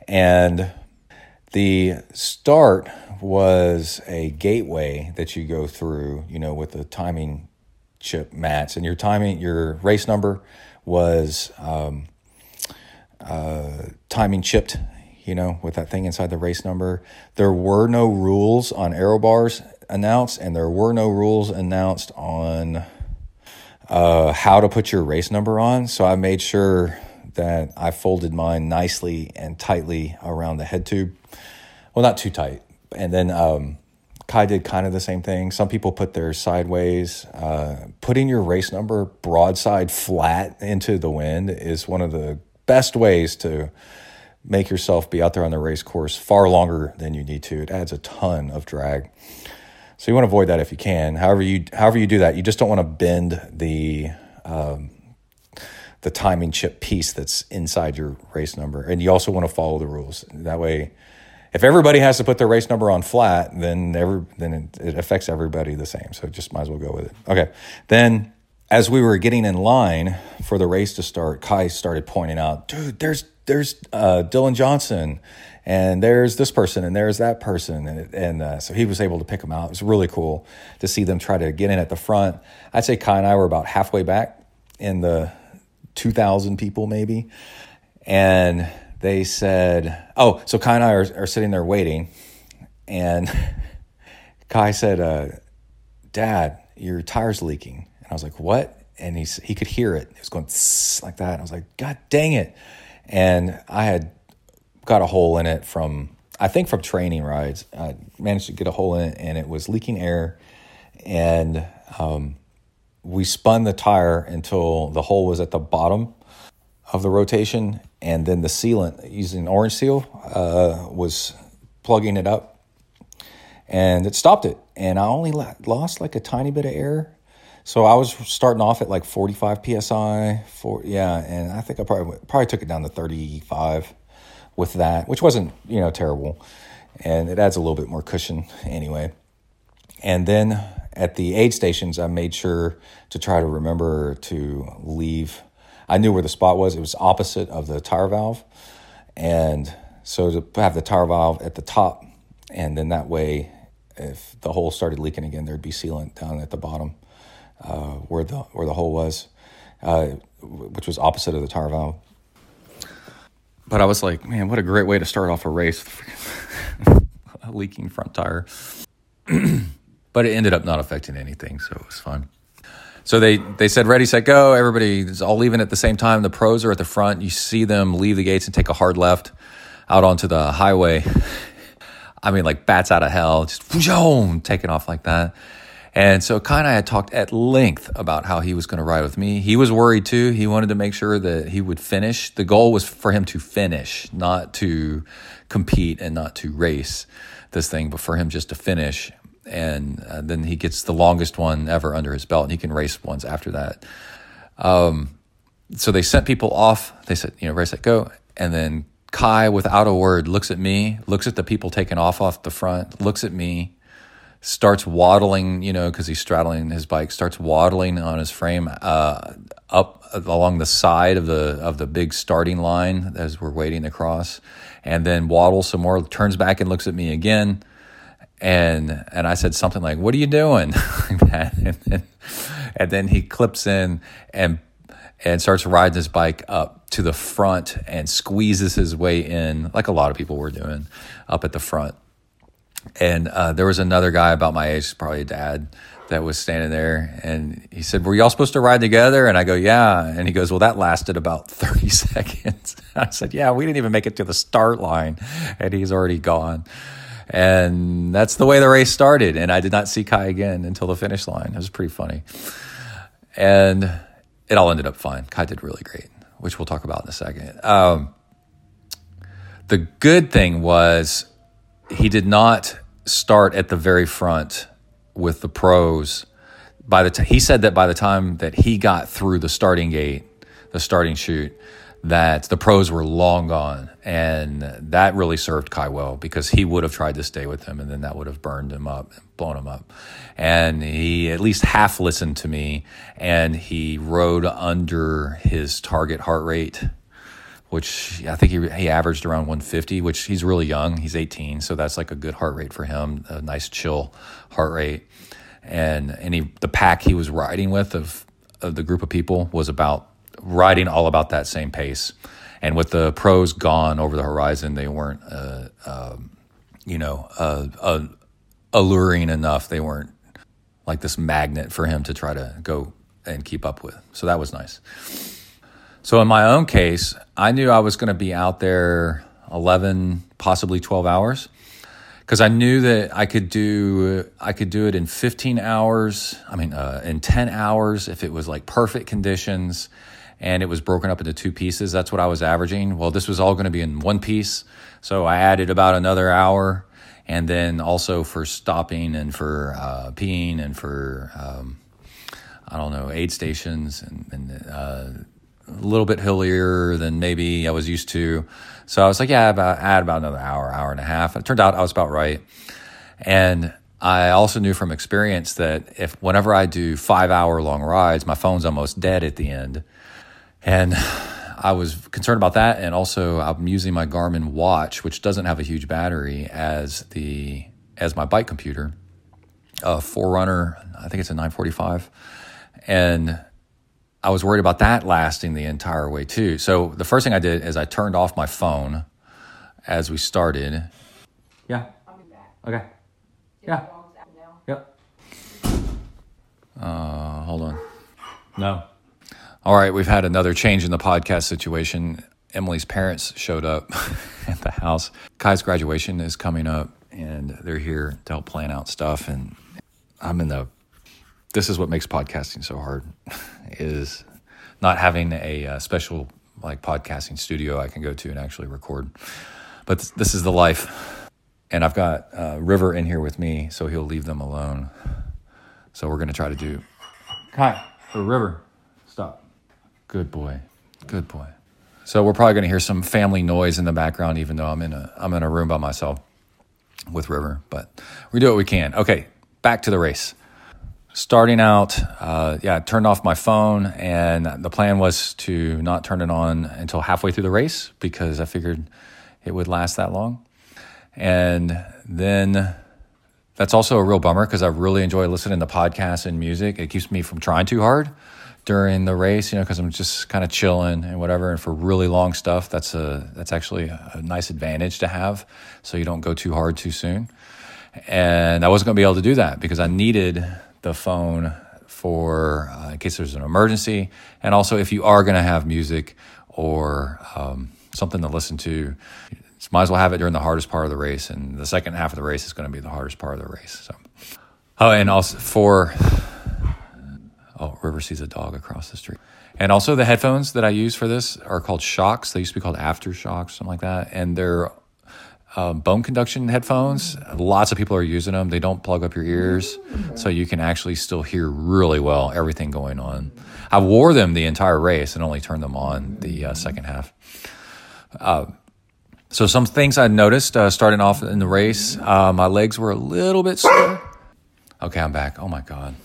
Speaker 2: and the start was a gateway that you go through, you know, with the timing chip mats, and your timing, your race number was um, uh, timing chipped, you know, with that thing inside the race number. There were no rules on aero bars announced, and there were no rules announced on uh, how to put your race number on. So I made sure that I folded mine nicely and tightly around the head tube. Well, not too tight. And then um, Kai did kind of the same thing. Some people put their sideways. Uh, putting your race number broadside flat into the wind is one of the best ways to make yourself be out there on the race course far longer than you need to. It adds a ton of drag. So you want to avoid that if you can. However you however you do that, you just don't want to bend the um, the timing chip piece that's inside your race number, and you also want to follow the rules. That way, if everybody has to put their race number on flat, then every then it, it affects everybody the same. So just might as well go with it. Okay, then as we were getting in line for the race to start, Kai started pointing out, dude, there's there's uh, Dylan Johnson, and there's this person, and there's that person, and and uh, so he was able to pick them out. It was really cool to see them try to get in at the front. I'd say Kai and I were about halfway back in the two thousand people maybe, and they said, "Oh, so Kai and I are, are sitting there waiting," and (laughs) Kai said, uh, "Dad, your tire's leaking," and I was like, "What?" And he he could hear it. It was going like that. And I was like, "God dang it!" And I had got a hole in it from I think from training rides. I managed to get a hole in it, and it was leaking air, and um, we spun the tire until the hole was at the bottom of the rotation, and then the sealant using orange seal uh, was plugging it up, and it stopped it. And I only lost like a tiny bit of air, so I was starting off at like 45 psi. For yeah, and I think I probably probably took it down to 35 with that, which wasn't you know terrible, and it adds a little bit more cushion anyway. And then at the aid stations, I made sure to try to remember to leave. I knew where the spot was. It was opposite of the tire valve, and so to have the tire valve at the top, and then that way, if the hole started leaking again, there'd be sealant down at the bottom uh, where the where the hole was, uh, which was opposite of the tire valve but I was like, man, what a great way to start off a race (laughs) a leaking front tire. (clears throat) but it ended up not affecting anything, so it was fun. So they, they said, ready, set, go. Everybody's all leaving at the same time. The pros are at the front. You see them leave the gates and take a hard left out onto the highway. (laughs) I mean, like bats out of hell, just taking off like that. And so Kai and I had talked at length about how he was going to ride with me. He was worried too. He wanted to make sure that he would finish. The goal was for him to finish, not to compete and not to race this thing, but for him just to finish. And uh, then he gets the longest one ever under his belt, and he can race ones after that. Um, so they sent people off. They said, you know, race it, go. And then Kai, without a word, looks at me, looks at the people taking off off the front, looks at me, starts waddling, you know, because he's straddling his bike, starts waddling on his frame uh, up along the side of the of the big starting line as we're waiting to cross, and then waddles some more, turns back and looks at me again, and and I said something like, "What are you doing?" (laughs) and, then, and then he clips in and and starts riding his bike up to the front and squeezes his way in, like a lot of people were doing, up at the front and uh, there was another guy about my age, probably a dad, that was standing there. And he said, Were y'all supposed to ride together? And I go, Yeah. And he goes, Well, that lasted about (laughs) 30 seconds. (laughs) I said, Yeah, we didn't even make it to the start line. And he's already gone. And that's the way the race started. And I did not see Kai again until the finish line. It was pretty funny. And it all ended up fine. Kai did really great, which we'll talk about in a second. Um, the good thing was he did not start at the very front with the pros. By the t- he said that by the time that he got through the starting gate, the starting chute, that the pros were long gone, and that really served Kai well because he would have tried to stay with him, and then that would have burned him up, blown him up. And he at least half listened to me, and he rode under his target heart rate which I think he, he averaged around 150, which he's really young. He's 18, so that's like a good heart rate for him, a nice chill heart rate. And and he, the pack he was riding with of, of the group of people was about riding all about that same pace. And with the pros gone over the horizon, they weren't, uh, uh, you know, uh, uh, alluring enough. They weren't like this magnet for him to try to go and keep up with. So that was nice. So in my own case, I knew I was going to be out there 11, possibly 12 hours because I knew that I could do I could do it in 15 hours. I mean, uh, in 10 hours if it was like perfect conditions, and it was broken up into two pieces. That's what I was averaging. Well, this was all going to be in one piece, so I added about another hour, and then also for stopping and for uh, peeing and for um, I don't know aid stations and, and uh, a little bit hillier than maybe I was used to. So I was like, yeah, about, add about another hour, hour and a half. It turned out I was about right. And I also knew from experience that if whenever I do five hour long rides, my phone's almost dead at the end. And I was concerned about that, and also I'm using my Garmin watch, which doesn't have a huge battery, as the as my bike computer, a Forerunner. I think it's a 945, and I was worried about that lasting the entire way too. So the first thing I did is I turned off my phone as we started. Yeah. Okay. Yeah. Yep. Uh, hold on. No. All right, we've had another change in the podcast situation. Emily's parents showed up (laughs) at the house. Kai's graduation is coming up, and they're here to help plan out stuff. And I'm in the. This is what makes podcasting so hard, (laughs) is not having a, uh, special like podcasting studio I can go to and actually record. But th- this is the life, and I've got uh, River in here with me, so he'll leave them alone. So we're gonna try to do. Kai or River, stop. Good boy. Good boy. So we're probably going to hear some family noise in the background, even though I'm in a I'm in a room by myself with River. But we do what we can. Okay, back to the race. Starting out, uh, yeah, I turned off my phone, and the plan was to not turn it on until halfway through the race because I figured it would last that long. And then that's also a real bummer because I really enjoy listening to podcasts and music. It keeps me from trying too hard during the race, you know, because I'm just kind of chilling and whatever. And for really long stuff, that's a that's actually a nice advantage to have, so you don't go too hard too soon. And I wasn't going to be able to do that because I needed the phone for uh, in case there's an emergency, and also if you are going to have music or um, something to listen to, might as well have it during the hardest part of the race, and the second half of the race is going to be the hardest part of the race. So, oh, and also for oh, River sees a dog across the street, and also the headphones that I use for this are called Shokz. They used to be called AfterShokz, something like that, and they're um, bone conduction headphones. Lots of people are using them. They don't plug up your ears, so you can actually still hear really well everything going on. I wore them the entire race and only turned them on the uh, second half. Uh, so some things I noticed uh, starting off in the race, uh, my legs were a little bit sore. Okay, I'm back. Oh my god.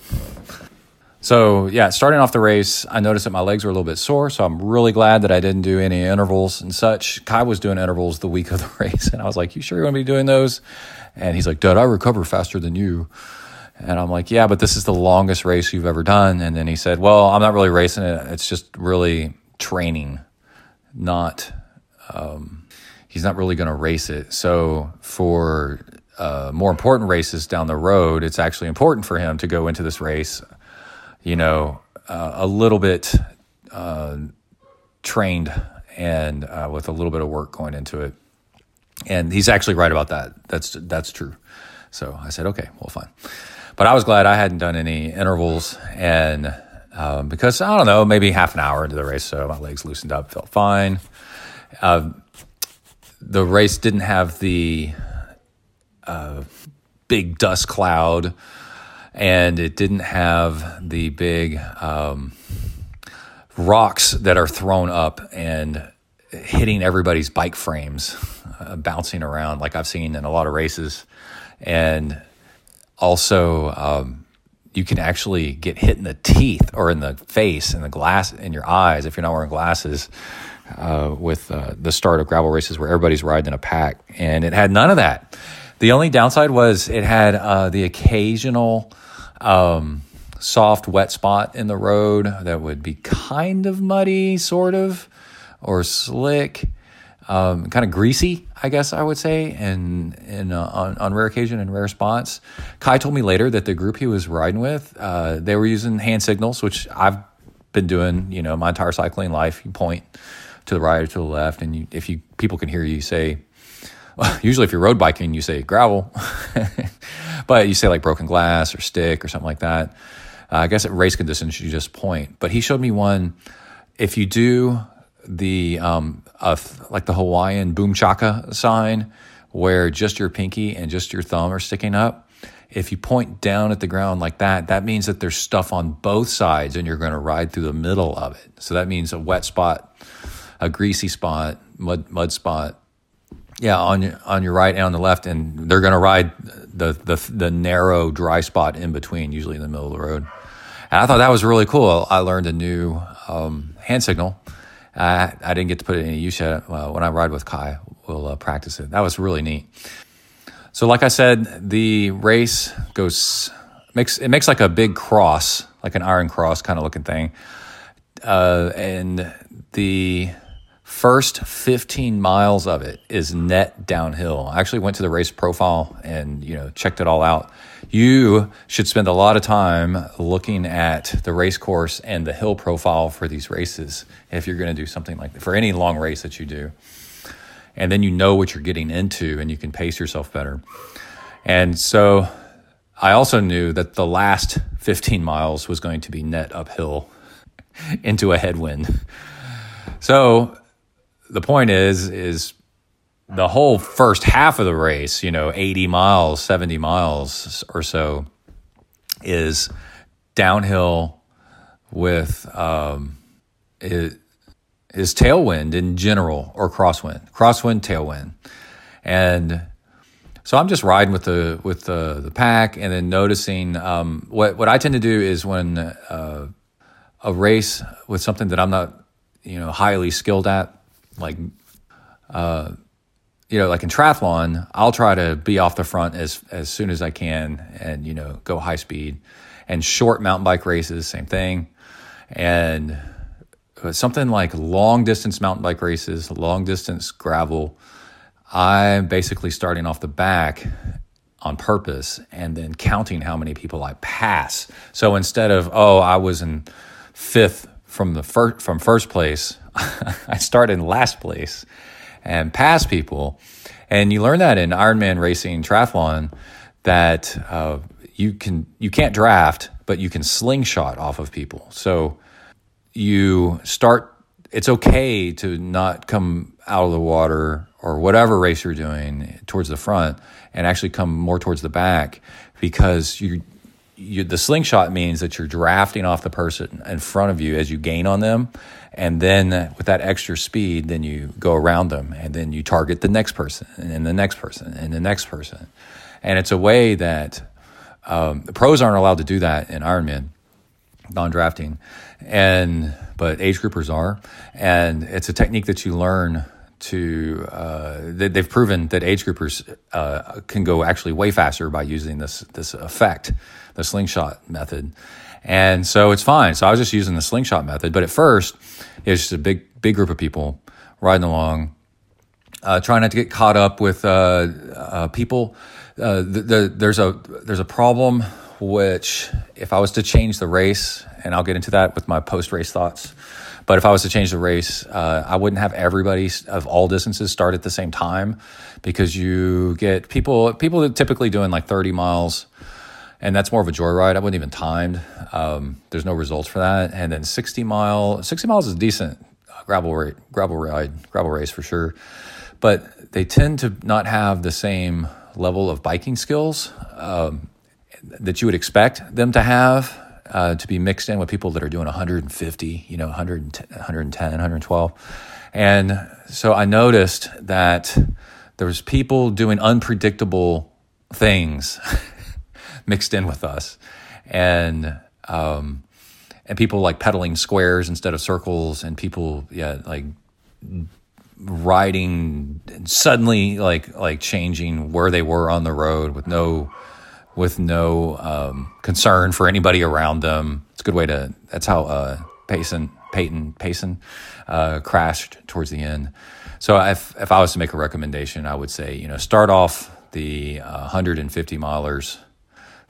Speaker 2: So yeah, starting off the race, I noticed that my legs were a little bit sore. So I'm really glad that I didn't do any intervals and such. Kai was doing intervals the week of the (laughs) race, and I was like, "You sure you want to be doing those?" And he's like, "Dad, I recover faster than you." And I'm like, "Yeah, but this is the longest race you've ever done." And then he said, "Well, I'm not really racing it. It's just really training, not." Um, he's not really going to race it. So for uh, more important races down the road, it's actually important for him to go into this race, you know, uh, a little bit uh, trained and uh, with a little bit of work going into it. And he's actually right about that. That's that's true. So I said, okay, well, fine. But I was glad I hadn't done any intervals and. Um, because I don't know, maybe half an hour into the race, so my legs loosened up, felt fine. Uh, the race didn't have the uh, big dust cloud, and it didn't have the big um, rocks that are thrown up and hitting everybody's bike frames, uh, bouncing around like I've seen in a lot of races, and also. Um, you can actually get hit in the teeth or in the face in the glass in your eyes if you're not wearing glasses uh, with uh, the start of gravel races where everybody's riding in a pack, and it had none of that. The only downside was it had uh, the occasional um, soft, wet spot in the road that would be kind of muddy, sort of, or slick, um, kind of greasy, I guess I would say, and, and uh, on, on rare occasion and rare spots. Kai told me later that the group he was riding with, uh, they were using hand signals, which I've been doing, you know, my entire cycling life. You point to the right or to the left, and you, if you people can hear you say, (laughs) usually if you're road biking, you say gravel, (laughs) but you say like broken glass or stick or something like that. Uh, I guess at race conditions you just point. But he showed me one. If you do the um, uh, like the Hawaiian boom chaka sign, where just your pinky and just your thumb are sticking up. If you point down at the ground like that, that means that there's stuff on both sides and you're going to ride through the middle of it. So that means a wet spot a greasy spot, mud mud spot. Yeah, on your on your right and on the left, and they're going to ride the, the the narrow dry spot in between, usually in the middle of the road. And I thought that was really cool. I learned a new um, hand signal I, I didn't get to put it in use yet. Uh, when I ride with Kai, we'll uh, practice it. That was really neat. So, like I said, the race goes makes it makes like a big cross, like an iron cross kind of looking thing, uh, and the first 15 miles of it is net downhill. I actually went to the race profile and you know checked it all out. You should spend a lot of time looking at the race course and the hill profile for these races if you're going to do something like that for any long race that you do. And then you know what you're getting into and you can pace yourself better. And so I also knew that the last 15 miles was going to be net uphill (laughs) into a headwind. So the point is, is the whole first half of the race, you know, 80 miles, 70 miles or so, is downhill with um, is, tailwind in general or crosswind, crosswind, tailwind. And so I'm just riding with the with the, the pack and then noticing um, what what I tend to do is when uh, a race with something that I'm not you know highly skilled at like uh, you know like in triathlon I'll try to be off the front as as soon as I can and you know go high speed and short mountain bike races same thing and something like long distance mountain bike races long distance gravel I'm basically starting off the back on purpose and then counting how many people I pass. So instead of oh I was in fifth from the first from first place, (laughs) I start in last place and pass people. And you learn that in Ironman racing triathlon that uh, you can you can't draft, but you can slingshot off of people. So you start. It's okay to not come out of the water or whatever race you're doing towards the front and actually come more towards the back because you, you the slingshot means that you're drafting off the person in front of you as you gain on them and then with that extra speed then you go around them and then you target the next person and the next person and the next person. And it's a way that um, the pros aren't allowed to do that in ironman non-drafting. And but age groupers are. And it's a technique that you learn to uh, they, have proven that age groupers uh, can go actually way faster by using this this effect, the slingshot method, and so it's fine. So I was just using the slingshot method, but at first it was just a big big group of people riding along, uh, trying not to get caught up with uh, uh, people. Uh, the, the, there's a there's a problem which if I was to change the race, and I'll get into that with my post race thoughts. But if I was to change the race, uh, I wouldn't have everybody of all distances start at the same time because you get people people that typically doing like 30 miles, and that's more of a joyride. I wouldn't even timed. Um, there's no results for that. And then 60 mile 60 miles is decent gravel rate, gravel ride, gravel race for sure. But they tend to not have the same level of biking skills um, that you would expect them to have uh, to be mixed in with people that are doing 150, you know, 110, 110, 112. And so I noticed that there was people doing unpredictable things (laughs) mixed in with us. And, um, and people like pedaling squares instead of circles and people, yeah, like riding suddenly like, like changing where they were on the road with no, with no um, concern for anybody around them. It's a good way to. That's how uh, Payson, Peyton, Payson uh, crashed towards the end. So if if I was to make a recommendation, I would say you know start off the uh, 150 milers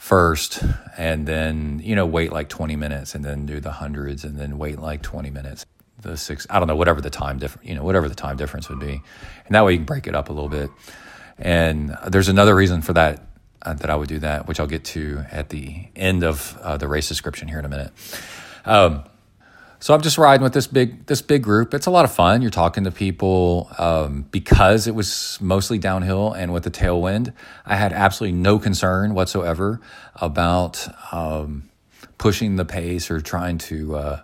Speaker 2: first, and then you know wait like 20 minutes, and then do the hundreds, and then wait like 20 minutes. The six, I don't know, whatever the time difference, you know, whatever the time difference would be, and that way you can break it up a little bit. And there's another reason for that uh, that I would do that, which I'll get to at the end of uh, the race description here in a minute. Um, so I'm just riding with this big this big group. It's a lot of fun. You're talking to people um, because it was mostly downhill and with the tailwind. I had absolutely no concern whatsoever about um, pushing the pace or trying to, uh,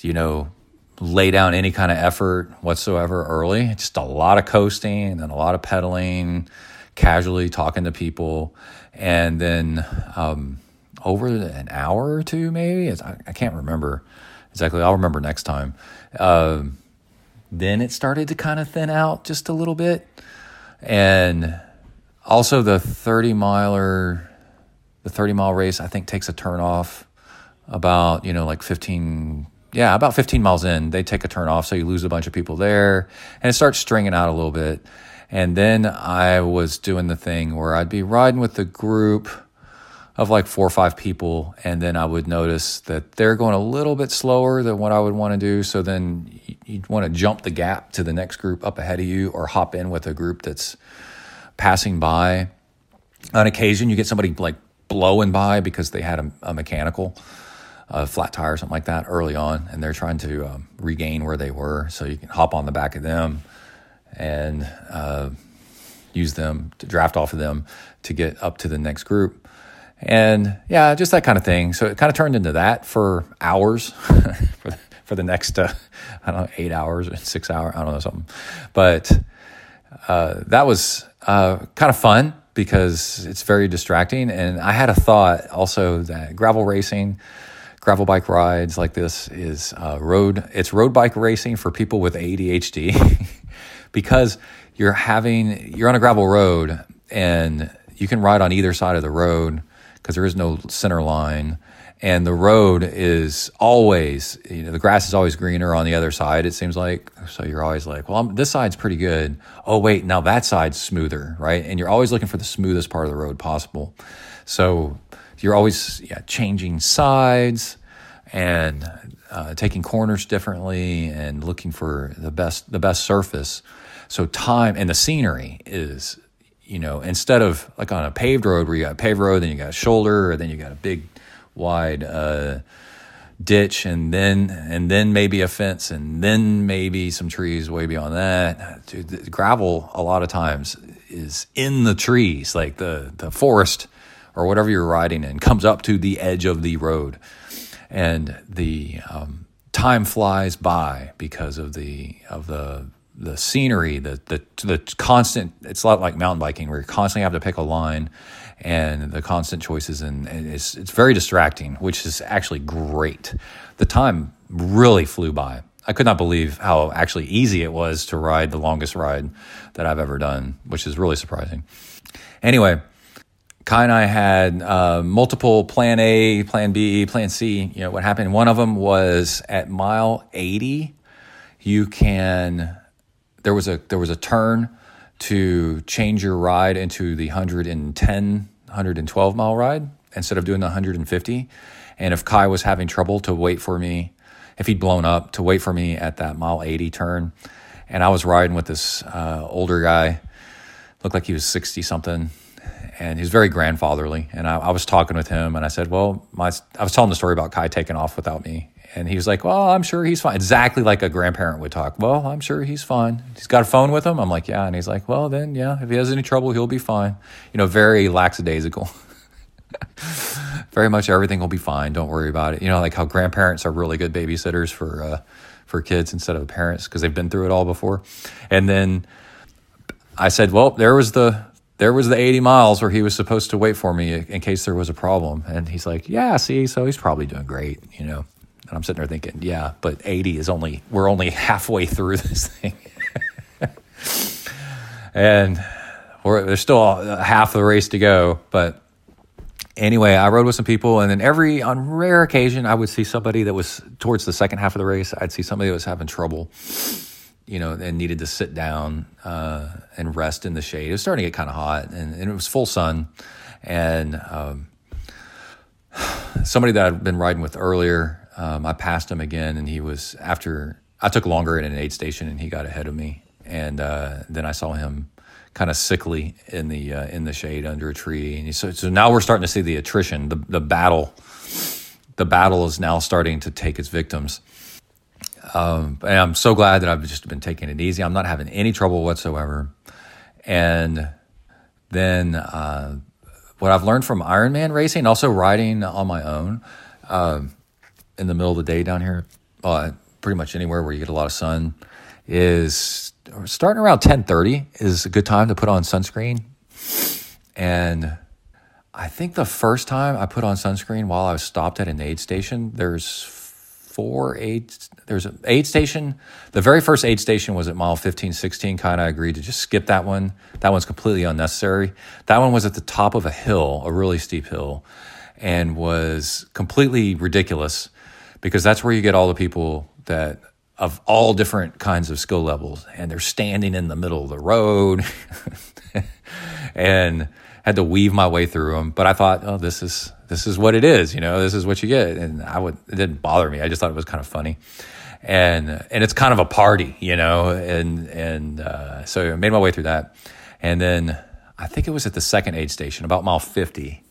Speaker 2: you know, lay down any kind of effort whatsoever early. Just a lot of coasting and then a lot of pedaling casually talking to people, and then um, over an hour or two, maybe I, can't remember exactly. I'll remember next time. Uh, Then it started to kind of thin out just a little bit. And also the 30 miler, the 30 mile race, I think takes a turn off about, you know, like 15, yeah, about 15 miles in, they take a turn off. So you lose a bunch of people there and it starts stringing out a little bit. And then I was doing the thing where I'd be riding with the group of like four or five people, and then I would notice that they're going a little bit slower than what I would want to do. So then you'd want to jump the gap to the next group up ahead of you, or hop in with a group that's passing by. On occasion, you get somebody like blowing by because they had a, a mechanical, a flat tire or something like that early on, and they're trying to um, regain where they were. So you can hop on the back of them and uh, use them to draft off of them to get up to the next group. And yeah, just that kind of thing. So it kind of turned into that for hours, (laughs) for, for the next, uh, I don't know, eight hours or six hours, I don't know, something. But uh, that was uh, kind of fun because it's very distracting. And I had a thought also that gravel racing, gravel bike rides like this is uh, road, it's road bike racing for people with ADHD (laughs) because you're having, you're on a gravel road and you can ride on either side of the road because there is no center line. And the road is always you know the grass is always greener on the other side it seems like. So you're always like well I'm, this side's pretty good. Oh wait now that side's smoother right? And you're always looking for the smoothest part of the road possible. So you're always yeah, changing sides and uh, taking corners differently and looking for the best the best surface. So time and the scenery is you know, instead of like on a paved road where you got a paved road, then you got a shoulder, or then you got a big wide uh, ditch, and then and then maybe a fence, and then maybe some trees way beyond that. Dude, gravel a lot of times is in the trees, like the the forest or whatever you're riding in comes up to the edge of the road, and the um, time flies by because of the of the the scenery, the the the constant. It's a lot like mountain biking, where you constantly have to pick a line, and the constant choices, and, and it's it's very distracting, which is actually great. The time really flew by. I could not believe how actually easy it was to ride the longest ride that I've ever done, which is really surprising. Anyway, Kai and I had uh, multiple plan A, plan B, plan C. You know what happened? One of them was at mile 80. You can there was a there was a turn to change your ride into the 110 112 mile ride instead of doing the 150 and if kai was having trouble to wait for me if he'd blown up to wait for me at that mile 80 turn. And i was riding with this uh, older guy looked like he was 60 something and he was very grandfatherly. And I, I, was talking with him and i said well my i was telling the story about kai taking off without me and he was like, Well, I'm sure he's fine. Exactly like a grandparent would talk. Well, I'm sure he's fine. He's got a phone with him. I'm like, Yeah. And he's like, Well, then, yeah, if he has any trouble, he'll be fine. You know, very lackadaisical. (laughs) very much everything will be fine. Don't worry about it. You know, like how grandparents are really good babysitters for, uh, for kids instead of parents because they've been through it all before. And then I said, Well, there was the, there was the 80 miles where he was supposed to wait for me in case there was a problem. And he's like, Yeah, see, so he's probably doing great, you know. And I'm sitting there thinking, yeah, but 80 is only, we're only halfway through (laughs) this thing. and there's still half the race to go. But anyway, I rode with some people, and then every, on rare occasion, I would see somebody that was towards the second half of the race, I'd see somebody that was having trouble, you know, and needed to sit down uh, and rest in the shade. It was starting to get kind of hot, and, and, it was full sun. And um, (sighs) somebody that I'd been riding with earlier, um, I passed him again, and he was after I took longer at an aid station, and he got ahead of me. And uh, then I saw him kind of sickly in the uh, in the shade under a tree. And he, so, so now we're starting to see the attrition, the the battle. The battle is now starting to take its victims. Um, and I'm so glad that I've just been taking it easy. I'm not having any trouble whatsoever. And then uh, what I've learned from Ironman racing, also riding on my own. Uh, in the middle of the day down here, uh, pretty much anywhere where you get a lot of sun, is starting around 10:30 is a good time to put on sunscreen. And I think the first time I put on sunscreen while I was stopped at an aid station, there's four aid. There's an aid station. The very first aid station was at mile 15, 16. Kind of agreed to just skip that one. That one's completely unnecessary. That one was at the top of a hill, a really steep hill, and was completely ridiculous because that's where you get all the people that of all different kinds of skill levels, and they're standing in the middle of the road, (laughs) and had to weave my way through them. But I thought, oh, this is this is what it is, you know, this is what you get, and I would it didn't bother me. I just thought it was kind of funny, and and it's kind of a party, you know, and and uh, so I made my way through that, and then I think it was at the second aid station, about mile fifty,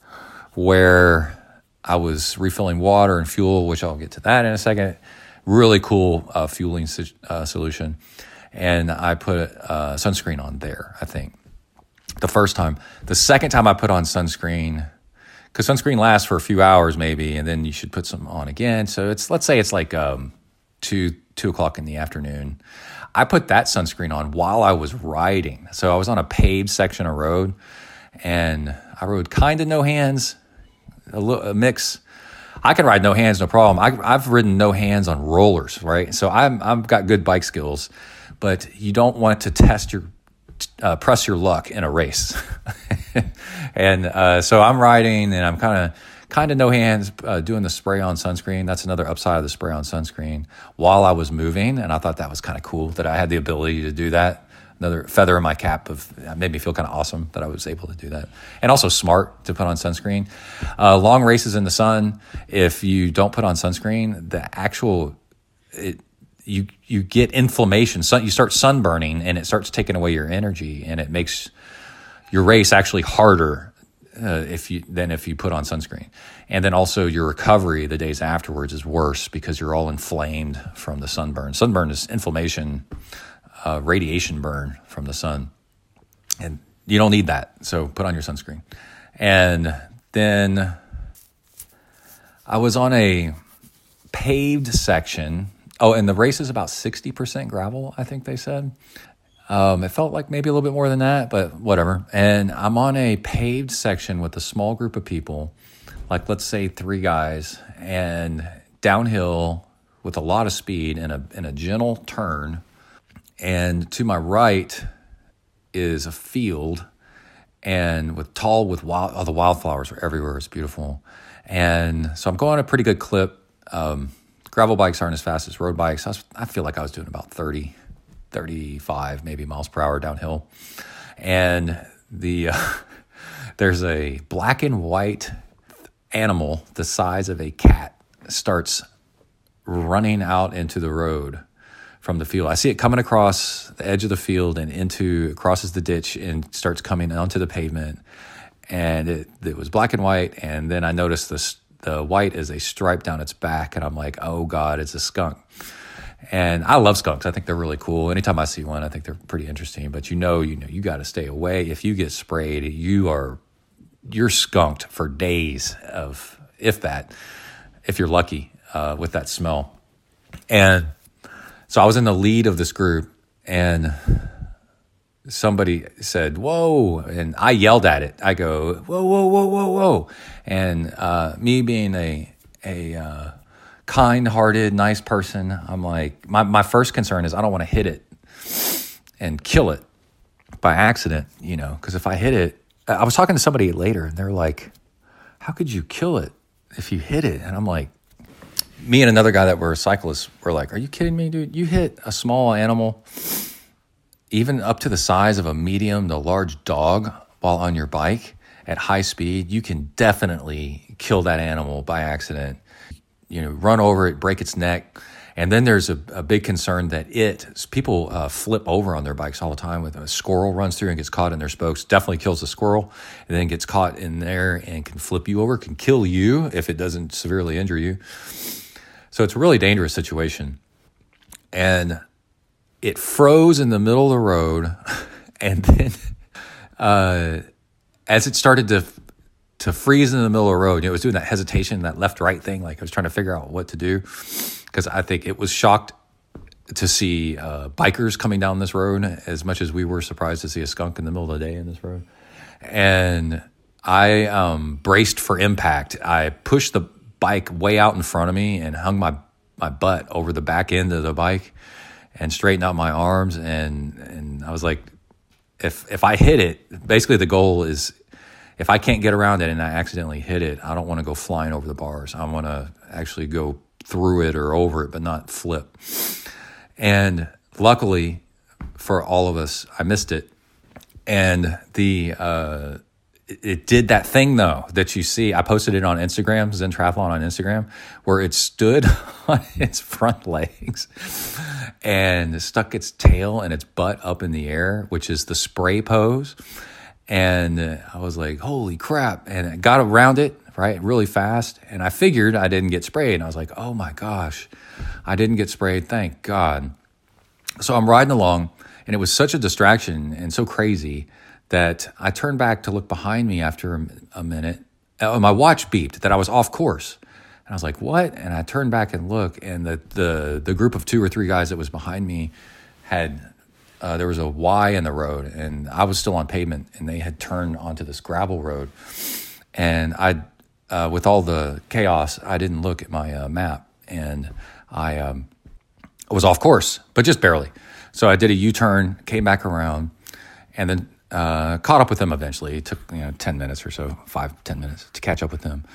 Speaker 2: where I was refilling water and fuel, which I'll get to that in a second really cool uh, fueling uh, solution. And I put uh, sunscreen on there, I think, the first time. The second time I put on sunscreen, because sunscreen lasts for a few hours maybe, and then you should put some on again. So it's, let's say it's like um, two, two o'clock in the afternoon. I put that sunscreen on while I was riding. So I was on a paved section of road and I rode kind of no hands, a, a mix I can ride no hands, no problem. I, have ridden no hands on rollers, right? So I'm I've got good bike skills, but you don't want to test your uh, press your luck in a race. (laughs) and uh, so I'm riding, and I'm kind of kind of no hands uh, doing the spray on sunscreen. That's another upside of the spray on sunscreen while I was moving, and I thought that was kind of cool that I had the ability to do that another feather in my cap of made me feel kind of awesome that I was able to do that, and also smart to put on sunscreen. Uh, long races in the sun, if you don't put on sunscreen, the actual it, you you get inflammation. Sun, you start sunburning, and it starts taking away your energy, and it makes your race actually harder uh, if you than if you put on sunscreen. And then also your recovery the days afterwards is worse because you're all inflamed from the sunburn. Sunburn is inflammation uh, radiation burn from the sun. And you don't need that. So put on your sunscreen. And then I was on a paved section. Oh, and the race is about 60% gravel, I think they said. Um, it felt like maybe a little bit more than that, but whatever. And I'm on a paved section with a small group of people, like let's say three guys, and downhill with a lot of speed in a in a gentle turn and to my right is a field, and with tall with wild, all the wildflowers are everywhere. It's beautiful, and so I'm going a pretty good clip. Um, gravel bikes aren't as fast as road bikes. I, was, I, feel like I was doing about 30, 35 maybe miles per hour downhill, and the uh, (laughs) there's a black and white animal the size of a cat starts running out into the road from the field. I see it coming across the edge of the field and into crosses the ditch and starts coming onto the pavement. And it, it was black and white. And then I noticed this the white is a stripe down its back, and I'm like, oh god, it's a skunk. And I love skunks. I think they're really cool. Anytime I see one, I think they're pretty interesting. But you know, you know, you got to stay away. If you get sprayed, you are you're skunked for days of if that, if you're lucky uh, with that smell. And so I was in the lead of this group, and somebody said, Whoa. And I yelled at it. I go, Whoa, whoa, whoa, whoa, whoa. And uh, me being a, a uh, kind hearted, nice person, I'm like, my, my first concern is I don't want to hit it and kill it by accident, you know, because if I hit it, I was talking to somebody later and they're like, How could you kill it if you hit it? And I'm like, me and another guy that were cyclists were like, "Are you kidding me, dude? You hit a small animal, even up to the size of a medium to large dog, while on your bike at high speed. You can definitely kill that animal by accident. You know, run over it, break its neck." And then there's a, a big concern that it people uh, flip over on their bikes all the time. With a squirrel runs through and gets caught in their spokes, definitely kills the squirrel, and then gets caught in there and can flip you over, can kill you if it doesn't severely injure you. So it's a really dangerous situation. And it froze in the middle of the road. (laughs) And then (laughs) uh, as it started to to freeze in the middle of the road, it was doing that hesitation, that left right thing. Like I was trying to figure out what to do because I think it was shocked to see uh, bikers coming down this road as much as we were surprised to see a skunk in the middle of the day in this road. And I um, braced for impact. I pushed the bike way out in front of me and hung my my butt over the back end of the bike and straighten out my arms. And, and I was like, if, if I hit it, basically the goal is if I can't get around it and I accidentally hit it, I don't want to go flying over the bars. I want to actually go through it or over it, but not flip. And luckily for all of us, I missed it. And the, uh, it did that thing though that you see. I posted it on Instagram, Zen Triathlon on Instagram, where it stood (laughs) on its front legs and stuck its tail and its butt up in the air, which is the spray pose. And I was like, holy crap. And I got around it, right, really fast. And I figured I didn't get sprayed. And I was like, oh my gosh, I didn't get sprayed. Thank God. So I'm riding along, and it was such a distraction and so crazy that I turned back to look behind me after a, minute. Uh, my watch beeped that I was off course. And I was like, what? And I turned back and look, and the, the, the group of two or three guys that was behind me had, uh, there was a Y in the road, and I was still on pavement, and they had turned onto this gravel road. And I, uh, with all the chaos, I didn't look at my uh, map, and I um, was off course, but just barely. So I did a U turn, came back around, and then uh, caught up with them eventually. It took you know ten minutes or so, five ten minutes to catch up with them.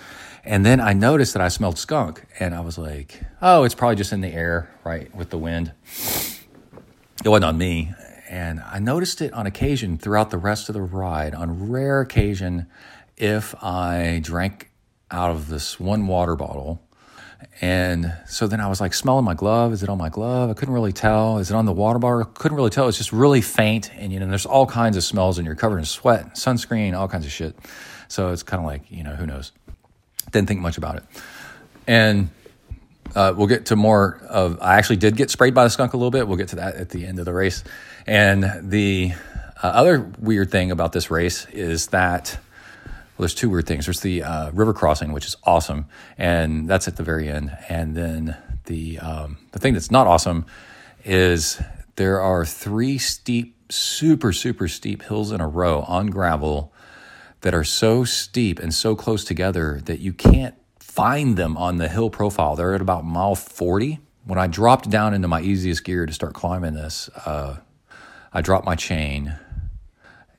Speaker 2: And then I noticed that I smelled skunk, and I was like, "Oh, it's probably just in the air, right, with the wind." It wasn't on me, and I noticed it on occasion throughout the rest of the ride. On rare occasion, if I drank out of this one water bottle and so then I was like smelling my glove. Is it on my glove? I couldn't really tell. Is it on the water bar? Couldn't really tell. It's just really faint. And, you know, there's all kinds of smells and you're covered in sweat, sunscreen, all kinds of shit. So it's kind of like, you know, who knows? Didn't think much about it. And uh, we'll get to more of, I actually did get sprayed by the skunk a little bit. We'll get to that at the end of the race. And the uh, other weird thing about this race is that well, there's two weird things. There's the uh, river crossing, which is awesome, and that's at the very end. And then the um, the thing that's not awesome is there are three steep, super super steep hills in a row on gravel that are so steep and so close together that you can't find them on the hill profile. They're at about mile 40. When I dropped down into my easiest gear to start climbing this, uh, I dropped my chain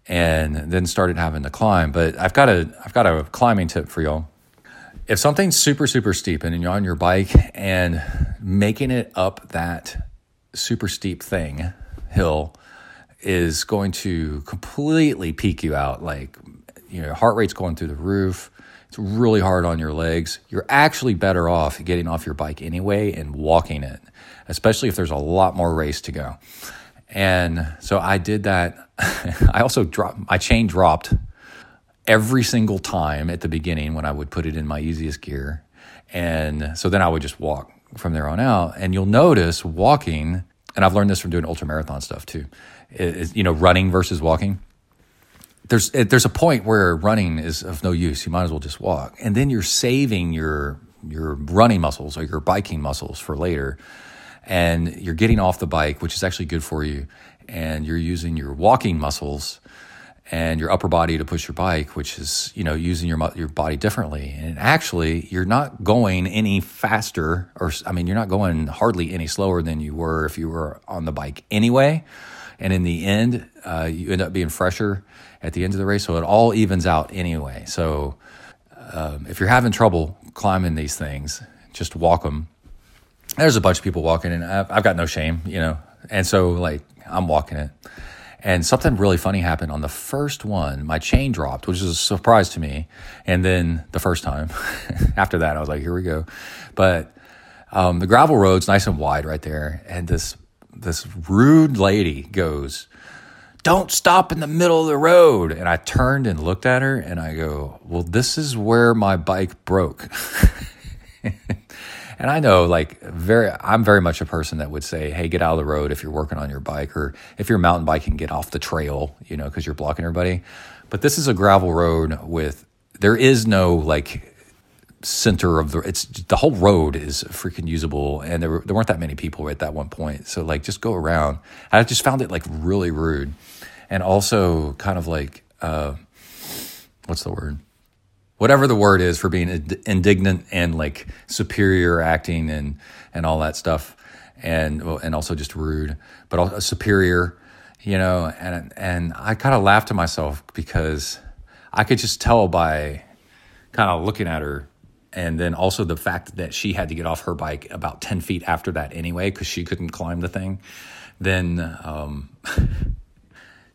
Speaker 2: and then started having to climb. But I've got a I've got a climbing tip for y'all. If something's super super steep and you're on your bike and making it up that super steep thing hill is going to completely peak you out like you know heart rate's going through the roof it's really hard on your legs you're actually better off getting off your bike anyway and walking it especially if there's a lot more race to go and so I did that. (laughs) I also dropped my chain dropped every single time at the beginning when I would put it in my easiest gear. And so then I would just walk from there on out. And you'll notice walking, and I've learned this from doing ultra marathon stuff too, is, you know, running versus walking. There's there's a point where running is of no use. You might as well just walk. And then you're saving your your running muscles or your biking muscles for later and you're getting off the bike, which is actually good for you, and you're using your walking muscles and your upper body to push your bike, which is you know using your your body differently. And actually, you're not going any faster, or I mean, you're not going hardly any slower than you were if you were on the bike anyway. And in the end, uh, you end up being fresher at the end of the race, so it all evens out anyway. So um, if you're having trouble climbing these things, just walk them there's a bunch of people walking and I've, I've got no shame, you know. And so like I'm walking it. And something really funny happened on the first one. My chain dropped, which was a surprise to me. And then the first time, (laughs) after that, I was like, here we go. But um, the gravel road's nice and wide right there. And this this rude lady goes, "Don't stop in the middle of the road." And I turned and looked at her, and I go, "Well, this is where my bike broke." (laughs) And I know, like, very, I'm very much a person that would say, hey, get out of the road if you're working on your bike, or if you're mountain biking, get off the trail, you know, because you're blocking everybody. But this is a gravel road with, there is no like center of the, it's the whole road is freaking usable. And there, there weren't that many people at that one point. So, like, just go around. I just found it like really rude. And also kind of like, uh, what's the word? Whatever the word is for being indignant and like superior acting and and all that stuff. And and also just rude but also superior you know? And and I kind of laughed to myself because I could just tell by kind of looking at her and then also the fact that she had to get off her bike about 10 feet after that anyway because she couldn't climb the thing then um, (laughs)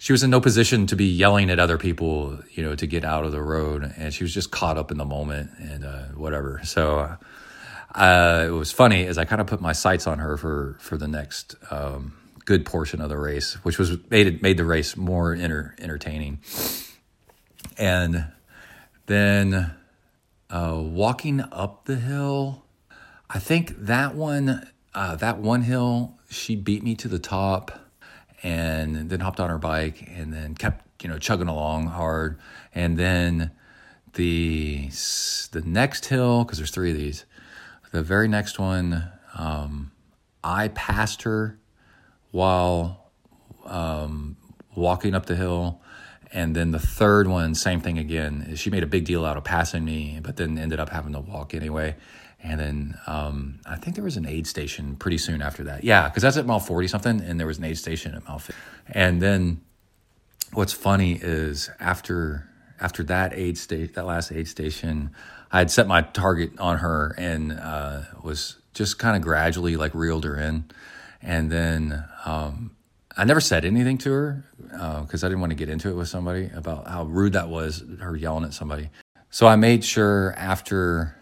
Speaker 2: she was in no position to be yelling at other people, you know, to get out of the road, and she was just caught up in the moment and uh, whatever. So uh, it was funny as I kind of put my sights on her for for the next um, good portion of the race, which was made it made the race more enter, entertaining. And then uh, walking up the hill, I think that one uh, that one hill she beat me to the top and then hopped on her bike and then kept you know chugging along hard. And then the the next hill because there's three of these the very next one um, i passed her while um, walking up the hill. And then the third one same thing again she made a big deal out of passing me but then ended up having to walk anyway and then um, I think there was an aid station pretty soon after that. Yeah, because that's at mile 40 something, and there was an aid station at mile 50. And then what's funny is after after that aid state that last aid station, I had set my target on her and uh, was just kind of gradually like reeled her in. And then um, I never said anything to her because uh, I didn't want to get into it with somebody about how rude that was, her yelling at somebody. So I made sure after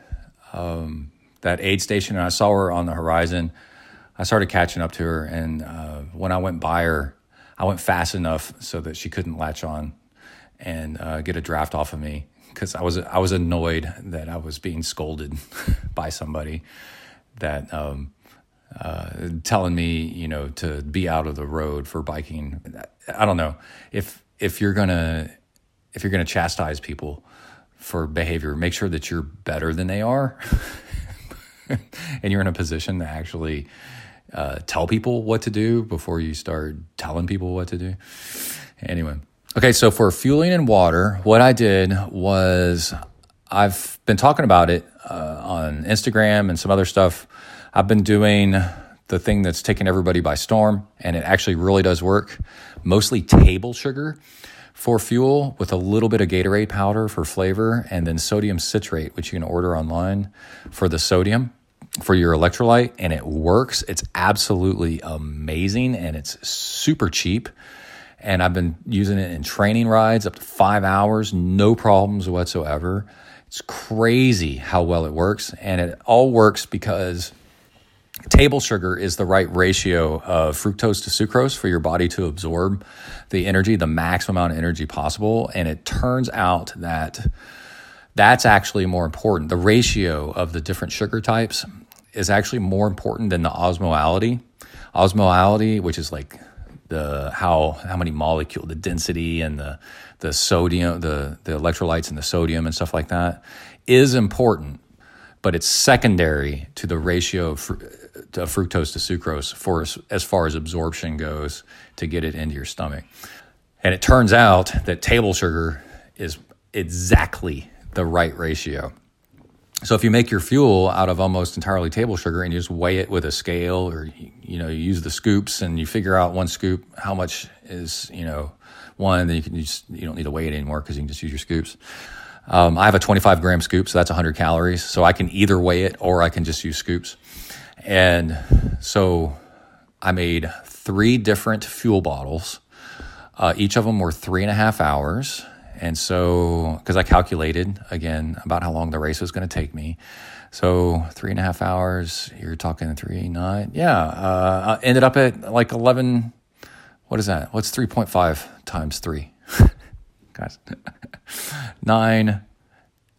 Speaker 2: um, that aid station and I saw her on the horizon. I started catching up to her, and uh, when I went by her, I went fast enough so that she couldn't latch on and uh, get a draft off of me because I was I was annoyed that I was being scolded (laughs) by somebody that um, uh, telling me you know to be out of the road for biking. I don't know if if you're gonna if you're gonna chastise people for behavior. Make sure that you're better than they are, (laughs) and you're in a position to actually uh, tell people what to do before you start telling people what to do. Anyway, okay. So for fueling and water, what I did was I've been talking about it uh, on Instagram and some other stuff. I've been doing the thing that's taken everybody by storm, and it actually really does work. Mostly table sugar for fuel with a little bit of Gatorade powder for flavor, and then sodium citrate, which you can order online for the sodium for your electrolyte. And it works. It's absolutely amazing and it's super cheap. And I've been using it in training rides up to five hours, no problems whatsoever. It's crazy how well it works. And it all works because table sugar is the right ratio of fructose to sucrose for your body to absorb the energy, the maximum amount of energy possible. And it turns out that that's actually more important. The ratio of the different sugar types is actually more important than the osmolality. Osmolality, which is like the how how many molecule, the density and the the sodium, the the electrolytes and the sodium and stuff like that, is important, but it's secondary to the ratio of to fructose to sucrose for as, as far as absorption goes to get it into your stomach. And it turns out that table sugar is exactly the right ratio. So if you make your fuel out of almost entirely table sugar and you just weigh it with a scale or you know you use the scoops and you figure out one scoop how much is you know one then you can just you don't need to weigh it anymore because you can just use your scoops. Um, I have a 25 gram scoop, so that's 100 calories. So I can either weigh it or I can just use scoops. And so I made three different fuel bottles. Uh, each of them were three and a half hours. And so, because I calculated again about how long the race was going to take me. So, three and a half hours, you're talking three, nine. Yeah. Uh, I ended up at like 11. What is that? What's 3.5 times three? (laughs) Guys, (laughs) nine,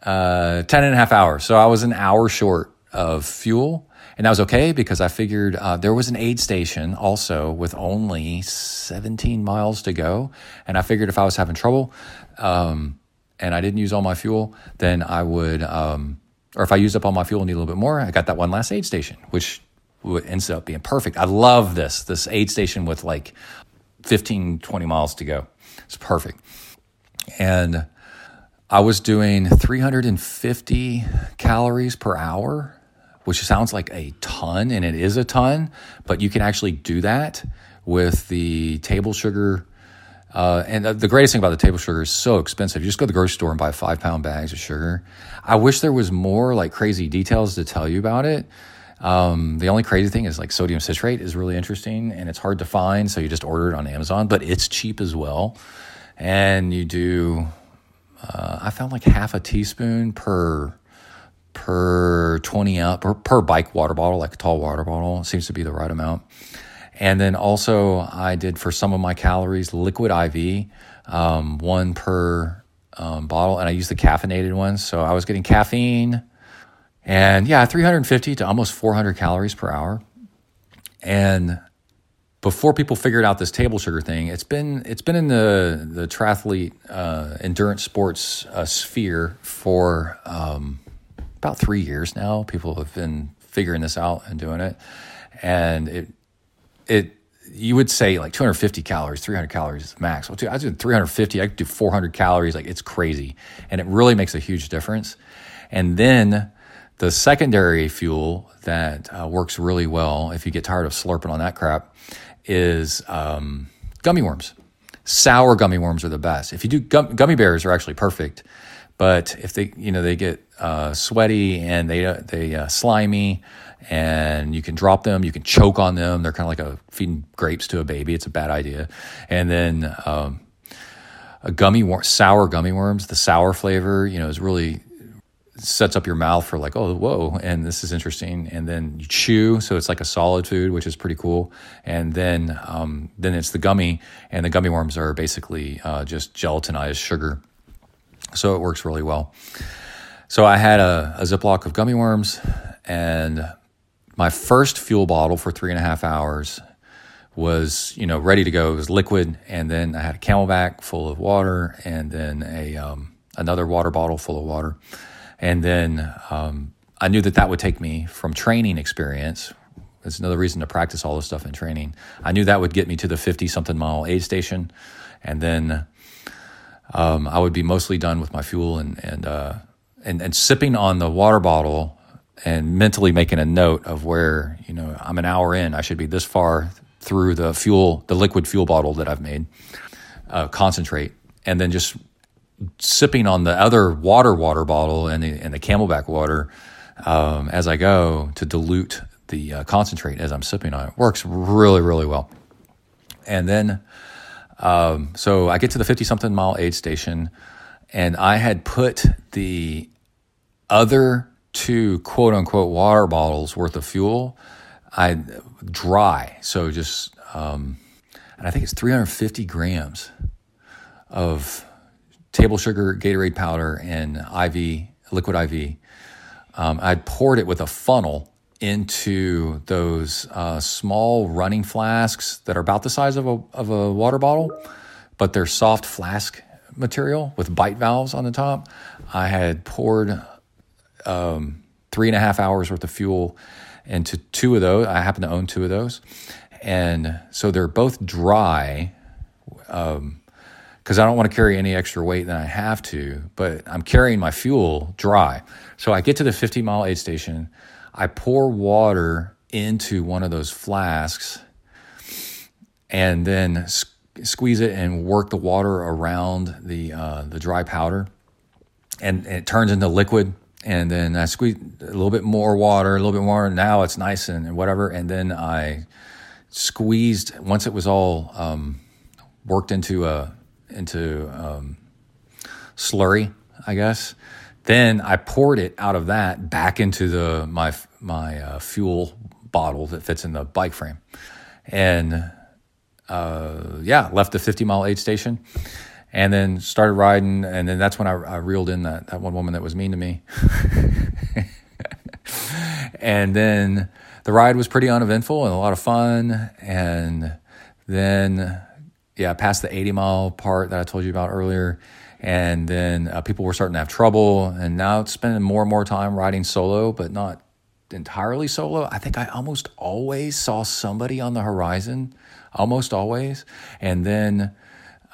Speaker 2: uh, 10 and a half hours. So, I was an hour short of fuel and that was okay because I figured uh, there was an aid station also with only 17 miles to go. And I figured if I was having trouble um, and I didn't use all my fuel, then I would, um, or if I used up all my fuel and need a little bit more, I got that one last aid station, which ends up being perfect. I love this, this aid station with like 15, 20 miles to go. It's perfect. And I was doing 350 calories per hour, which sounds like a ton, and it is a ton, but you can actually do that with the table sugar. Uh, and the greatest thing about the table sugar is so expensive. You just go to the grocery store and buy five pound bags of sugar. I wish there was more like crazy details to tell you about it. Um, the only crazy thing is like sodium citrate is really interesting and it's hard to find. So you just order it on Amazon, but it's cheap as well. And you do uh, I found like half a teaspoon per per 20 ounce per, per bike water bottle, like a tall water bottle. seems to be the right amount. And then also, I did for some of my calories liquid IV, um, one per um, bottle, and I used the caffeinated ones. So I was getting caffeine, and yeah, 350 to almost 400 calories per hour. And before people figured out this table sugar thing, it's been it's been in the the triathlete uh, endurance sports uh, sphere for um, about three years now. People have been figuring this out and doing it, and it it you would say like 250 calories, 300 calories is max. Well, I was doing 350. I could do 400 calories. Like it's crazy, and it really makes a huge difference. And then the secondary fuel that uh, works really well if you get tired of slurping on that crap is um, gummy worms. Sour gummy worms are the best. If you do gum, gummy bears are actually perfect, but if they you know they get uh, sweaty and they uh, they uh, slimy and you can drop them, you can choke on them. They're kind of like a feeding grapes to a baby. It's a bad idea. And then um, a gummy worm, sour gummy worms, the sour flavor, you know, is really sets up your mouth for like, oh, whoa, and this is interesting. And then you chew, so it's like a solid food, which is pretty cool. And then um, then it's the gummy, and the gummy worms are basically uh, just gelatinized sugar, so it works really well. So I had a, a Ziploc of gummy worms, and my first fuel bottle for three and a half hours was you know ready to go. It was liquid, and then I had a CamelBak full of water, and then a um, another water bottle full of water and then um, I knew that that would take me from training experience. It's another reason to practice all this stuff in training. I knew that would get me to the 50 something mile aid station. And then um, I would be mostly done with my fuel and, and, uh, and, and sipping on the water bottle and mentally making a note of where, you know, I'm an hour in, I should be this far through the fuel, the liquid fuel bottle that I've made, uh, concentrate, and then just sipping on the other water water bottle and the, and the CamelBak water um, as I go to dilute the uh, concentrate as I'm sipping on it. Works really, really well. And then, um, so I get to the 50 something mile aid station, and I had put the other two quote unquote water bottles worth of fuel I dry. So just, um, and I think it's 350 grams of table sugar, Gatorade powder, and IV, liquid IV. Um, I'd poured it with a funnel into those uh, small running flasks that are about the size of a, of a water bottle, but they're soft flask material with bite valves on the top. I had poured um, three and a half hours worth of fuel into two of those. I happen to own two of those. And so they're both dry. Um, because I don't want to carry any extra weight than I have to, but I'm carrying my fuel dry. So I get to the 50 mile aid station, I pour water into one of those flasks and then squeeze it and work the water around the uh, the dry powder, and, and, it turns into liquid. And then I squeeze a little bit more water, a little bit more. Now it's nice and, and whatever. And then I squeezed once it was all um, worked into a into um, slurry, I guess. Then I poured it out of that back into the my my uh, fuel bottle that fits in the bike frame, and uh, yeah, left the 50 mile aid station, and then started riding. And then that's when I, I reeled in that that one woman that was mean to me, (laughs) and then the ride was pretty uneventful and a lot of fun. And then yeah, past the 80 mile part that I told you about earlier. And then uh, people were starting to have trouble. And now it's spending more and more time riding solo, but not entirely solo. I think I almost always saw somebody on the horizon, almost always. And then,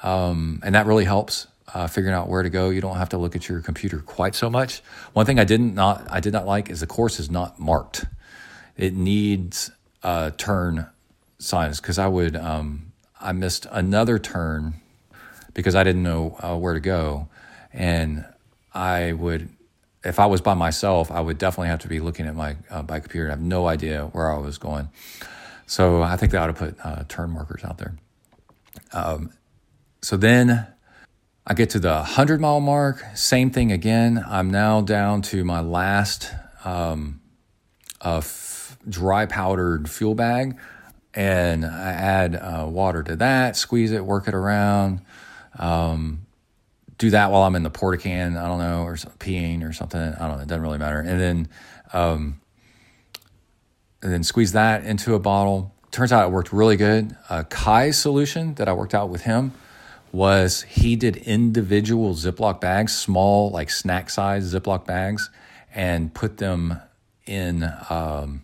Speaker 2: um, and that really helps. uh, figuring out where to go. You don't have to look at your computer quite so much. One thing I didn't not I did not like is the course is not marked. It needs uh, turn signs because I would um, I missed another turn because I didn't know uh, where to go, and I would if I was by myself, I would definitely have to be looking at my uh, computer. I have no idea where I was going, so I think they ought to put uh, turn markers out there. Um, so then I get to the 100 mile mark, same thing again. I'm now down to my last um, f- dry powdered fuel bag, and I add uh, water to that, squeeze it, work it around. Um, do that while I'm in the porta can, I don't know, or peeing or something. I don't know, it doesn't really matter. And then, um, and then squeeze that into a bottle. Turns out it worked really good. Uh, Kai's solution that I worked out with him was he did individual Ziploc bags, small, like snack size Ziploc bags, and put them in um,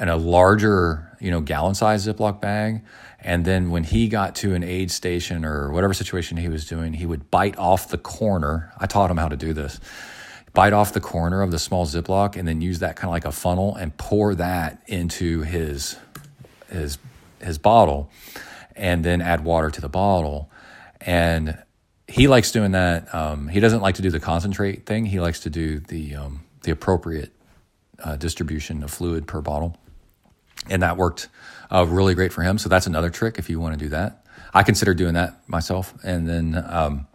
Speaker 2: in a larger, you know, gallon size Ziploc bag. And then when he got to an aid station or whatever situation he was doing, he would bite off the corner. I taught him how to do this. Bite off the corner of the small Ziploc and then use that kind of like a funnel and pour that into his his his bottle and then add water to the bottle. And he likes doing that. Um, he doesn't like to do the concentrate thing. He likes to do the um, the appropriate uh, distribution of fluid per bottle, and that worked uh, really great for him. So that's another trick if you want to do that. I consider doing that myself. And then um,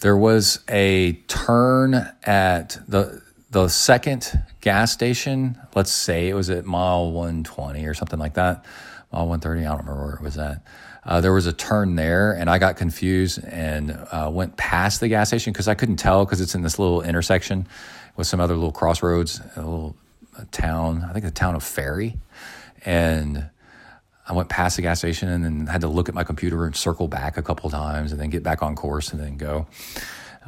Speaker 2: there was a turn at the the second gas station. Let's say it was at mile 120 or something like that, mile 130. I don't remember where it was at. Uh, there was a turn there, and I got confused and uh, went past the gas station because I couldn't tell because it's in this little intersection with some other little crossroads, a little a town. I think the town of Ferry, and I went past the gas station and then had to look at my computer and circle back a couple times and then get back on course and then go.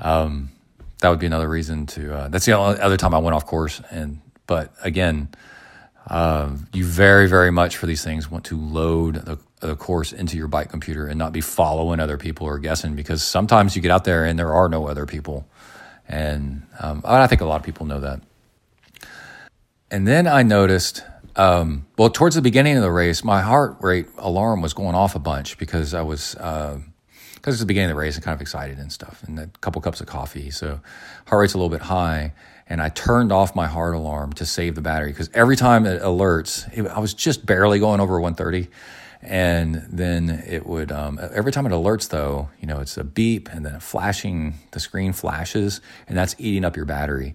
Speaker 2: Um, that would be another reason to. Uh, that's the other time I went off course. And but again, uh, you very very much for these things want to load the, the course into your bike computer and not be following other people or guessing because sometimes you get out there and there are no other people, and um, I think a lot of people know that. And then I noticed um, well, towards the beginning of the race, my heart rate alarm was going off a bunch because I was because uh, it's the beginning of the race and kind of excited and stuff, and a couple cups of coffee, so heart rate's a little bit high. And I turned off my heart alarm to save the battery because every time it alerts, it, I was just barely going over 130, and then it would um, every time it alerts though, you know, it's a beep and then flashing, the screen flashes, and that's eating up your battery.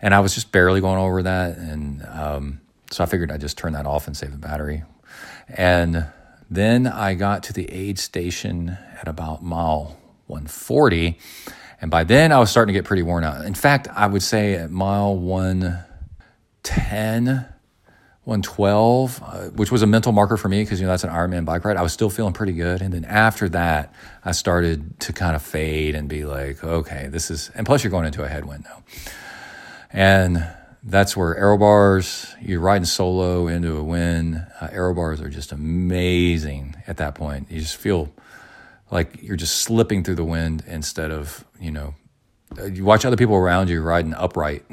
Speaker 2: And I was just barely going over that, and um, so I figured I'd just turn that off and save the battery. And then I got to the aid station at about mile 140. And by then I was starting to get pretty worn out. In fact, I would say at mile 110, 112, uh, which was a mental marker for me because, you know, that's an Ironman bike ride, I was still feeling pretty good. And then after that, I started to kind of fade and be like, okay, this is, and plus you're going into a headwind now. And that's where aero bars, you're riding solo into a wind. Uh, aero bars are just amazing at that point. You just feel like you're just slipping through the wind instead of, you know, uh, you watch other people around you riding upright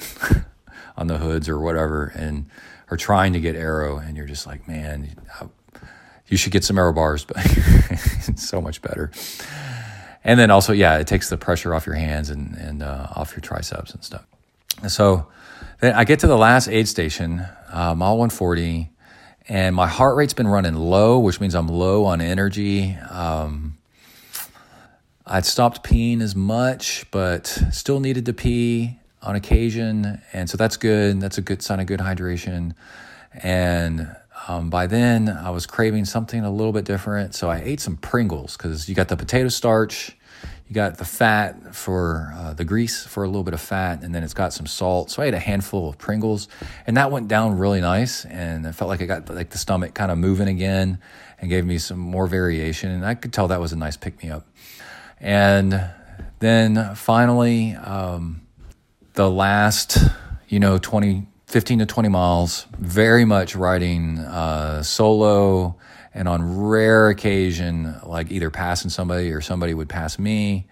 Speaker 2: (laughs) on the hoods or whatever and are trying to get aero. and you're just like, man, you should get some aero bars, but (laughs) it's so much better. And then also, yeah, it takes the pressure off your hands and, and uh, off your triceps and stuff. So, then I get to the last aid station, uh, mile 140, and my heart rate's been running low, which means I'm low on energy. Um, I'd stopped peeing as much, but still needed to pee on occasion. And so that's good. That's a good sign of good hydration. And um, by then, I was craving something a little bit different. So I ate some Pringles because you got the potato starch you got the fat for uh, the grease for a little bit of fat, and then it's got some salt. So I had a handful of Pringles, and that went down really nice. And I felt like I got like the stomach kind of moving again, and gave me some more variation. And I could tell that was a nice pick me up. And then finally, um, the last, you know, 20, 15 to 20 miles, very much riding uh, solo and on rare occasion, like either passing somebody or somebody would pass me.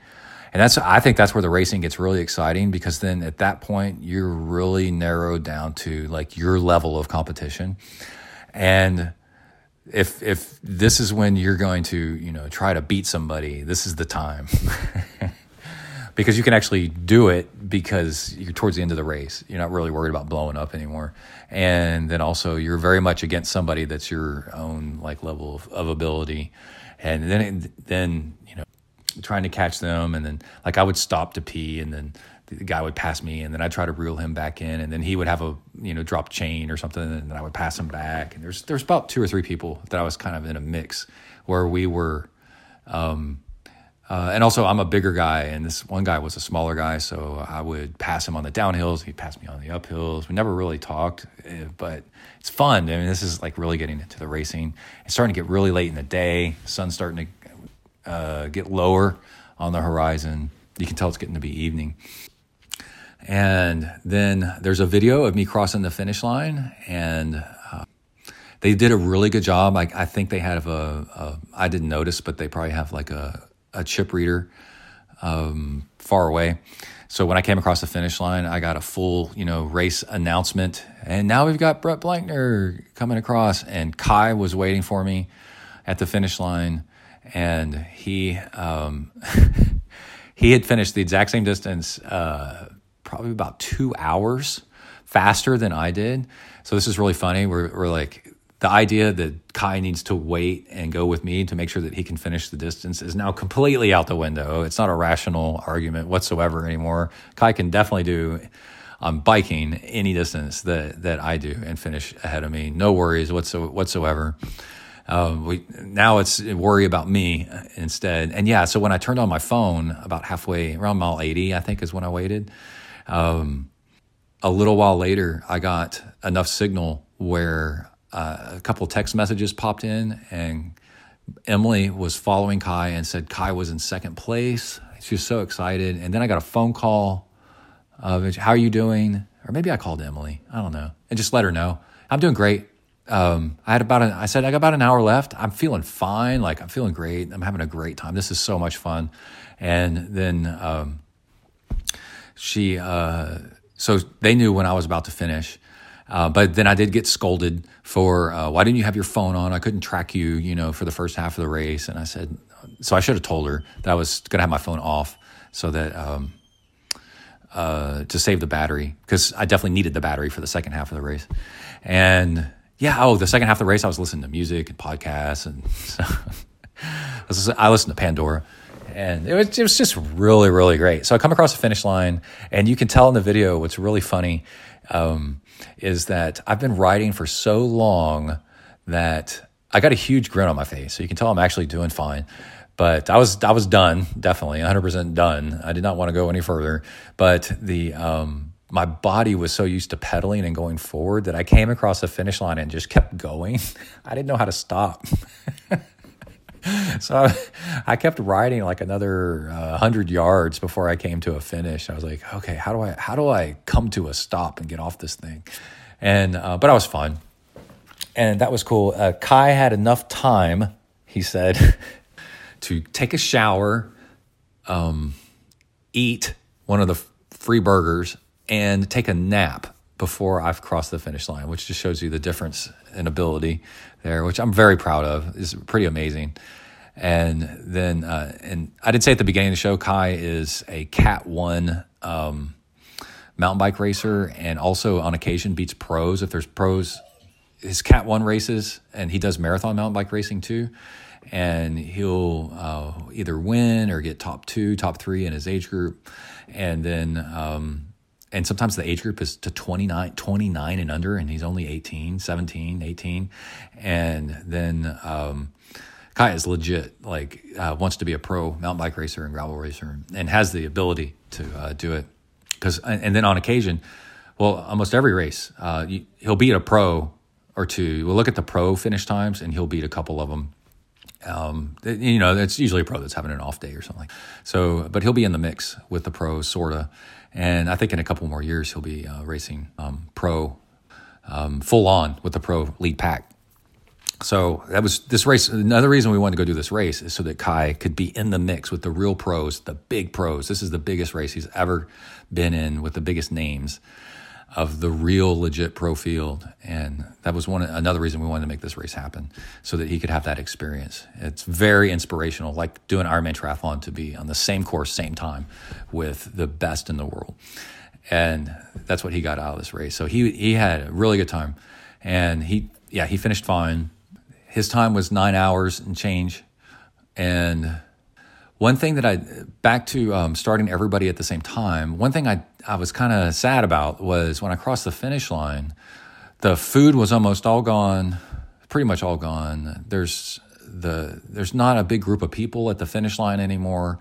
Speaker 2: And that's I think that's where the racing gets really exciting because then at that point you're really narrowed down to like your level of competition. And if if this is when you're going to, you know, try to beat somebody, this is the time. (laughs) because you can actually do it because you're towards the end of the race. You're not really worried about blowing up anymore. And then also you're very much against somebody that's your own like level of, of ability. And then then, you know, trying to catch them and then like I would stop to pee and then the guy would pass me and then I'd try to reel him back in and then he would have a you know drop chain or something and then I would pass him back and there's there's about two or three people that I was kind of in a mix where we were um, uh, and also I'm a bigger guy and this one guy was a smaller guy so I would pass him on the downhills he'd pass me on the uphills. We never really talked eh, but it's fun. I mean this is like really getting into the racing. It's starting to get really late in the day sun's starting to uh, get lower on the horizon. You can tell it's getting to be evening. And then there's a video of me crossing the finish line, and uh, they did a really good job. I, I think they have a, a, I didn't notice, but they probably have like a, a chip reader um, far away. So when I came across the finish line, I got a full, you know, race announcement. And now we've got Brett Blankner coming across, and Kai was waiting for me at the finish line, and he um, (laughs) he had finished the exact same distance. Uh, probably about two hours faster than I did. So this is really funny. We're, we're like, the idea that Kai needs to wait and go with me to make sure that he can finish the distance is now completely out the window. It's not a rational argument whatsoever anymore. Kai can definitely do on biking any distance that, that I do and finish ahead of me. No worries whatsoever. Um, we now it's worry about me instead. And yeah, so when I turned on my phone about halfway around mile 80, I think is when I waited. Um, a little while later, I got enough signal where uh, a couple text messages popped in, and Emily was following Kai and said Kai was in second place. She was so excited. And then I got a phone call of, How are you doing? Or maybe I called Emily. I don't know. And just let her know. I'm doing great. Um, I had about an, I said, I got about an hour left. I'm feeling fine. Like, I'm feeling great. I'm having a great time. This is so much fun. And then, um, she uh, so they knew when I was about to finish. Uh, but then I did get scolded for uh, why didn't you have your phone on? I couldn't track you, you know, for the first half of the race. And I said, so I should have told her that I was going to have my phone off so that um, uh, to save the battery because I definitely needed the battery for the second half of the race. And yeah, oh, the second half of the race, I was listening to music and podcasts, and (laughs) so I listened to Pandora and it was, it was just really really great so i come across the finish line and you can tell in the video what's really funny um, is that i've been riding for so long that i got a huge grin on my face so you can tell i'm actually doing fine but i was i was done definitely 100% done i did not want to go any further but the um, my body was so used to pedaling and going forward that I came across the finish line and just kept going. (laughs) I didn't know how to stop. (laughs) (laughs) so I, kept riding like another uh, hundred yards before I came to a finish. I was like, okay, how do I how do I come to a stop and get off this thing? And uh, but I was fine, and that was cool. Uh, Kai had enough time, he said, (laughs) to take a shower, um, eat one of the free burgers, and take a nap before I've crossed the finish line, which just shows you the difference in ability there, which I'm very proud of. is pretty amazing. And then, uh, and I did say at the beginning of the show, Kai is a Cat One um, mountain bike racer, and also on occasion beats pros if there's pros. His Cat One races, and he does marathon mountain bike racing too. And he'll uh, either win or get top two, top three in his age group, and then um, and sometimes the age group is to 29, 29 and under, and he's only 18, 17, 18. And then um, Kai is legit, like, uh, wants to be a pro mountain bike racer and gravel racer and has the ability to uh, do it. Because, and then on occasion, well, almost every race, uh, you, he'll beat a pro or two. We'll look at the pro finish times, and he'll beat a couple of them. Um, you know, it's usually a pro that's having an off day or something. So, but he'll be in the mix with the pros, sorta. And I think in a couple more years, he'll be uh, racing um, pro, um, full on with the pro lead pack. So that was this race. Another reason we wanted to go do this race is so that Kai could be in the mix with the real pros, the big pros. This is the biggest race he's ever been in with the biggest names of the real legit pro field. And that was one another reason we wanted to make this race happen so that he could have that experience. It's very inspirational, like doing Ironman triathlon to be on the same course, same time with the best in the world. And that's what he got out of this race. So he he had a really good time. And he yeah, he finished fine. His time was nine hours and change. And one thing that I back to um, starting everybody at the same time. One thing I I was kind of sad about was when I crossed the finish line, the food was almost all gone, pretty much all gone. There's the there's not a big group of people at the finish line anymore.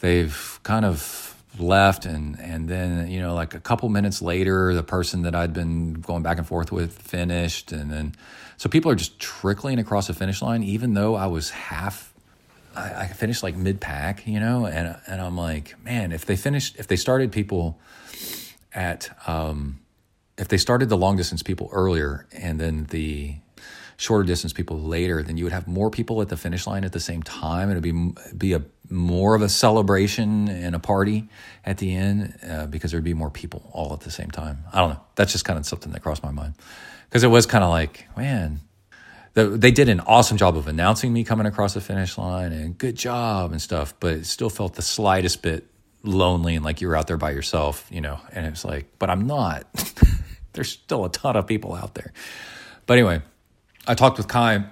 Speaker 2: They've kind of left and and then you know like a couple minutes later the person that I'd been going back and forth with finished and then so people are just trickling across the finish line even though I was half I, I finished like mid pack, you know, and and I'm like, man, if they finished, if they started people at, um, if they started the long distance people earlier and then the shorter distance people later, then you would have more people at the finish line at the same time. It'd be be a more of a celebration and a party at the end uh, because there'd be more people all at the same time. I don't know. That's just kind of something that crossed my mind because it was kind of like, man, they did an awesome job of announcing me coming across the finish line and good job and stuff, but it still felt the slightest bit lonely and like you were out there by yourself, you know. And it's like, but I'm not. (laughs) There's still a ton of people out there. But anyway, I talked with Kai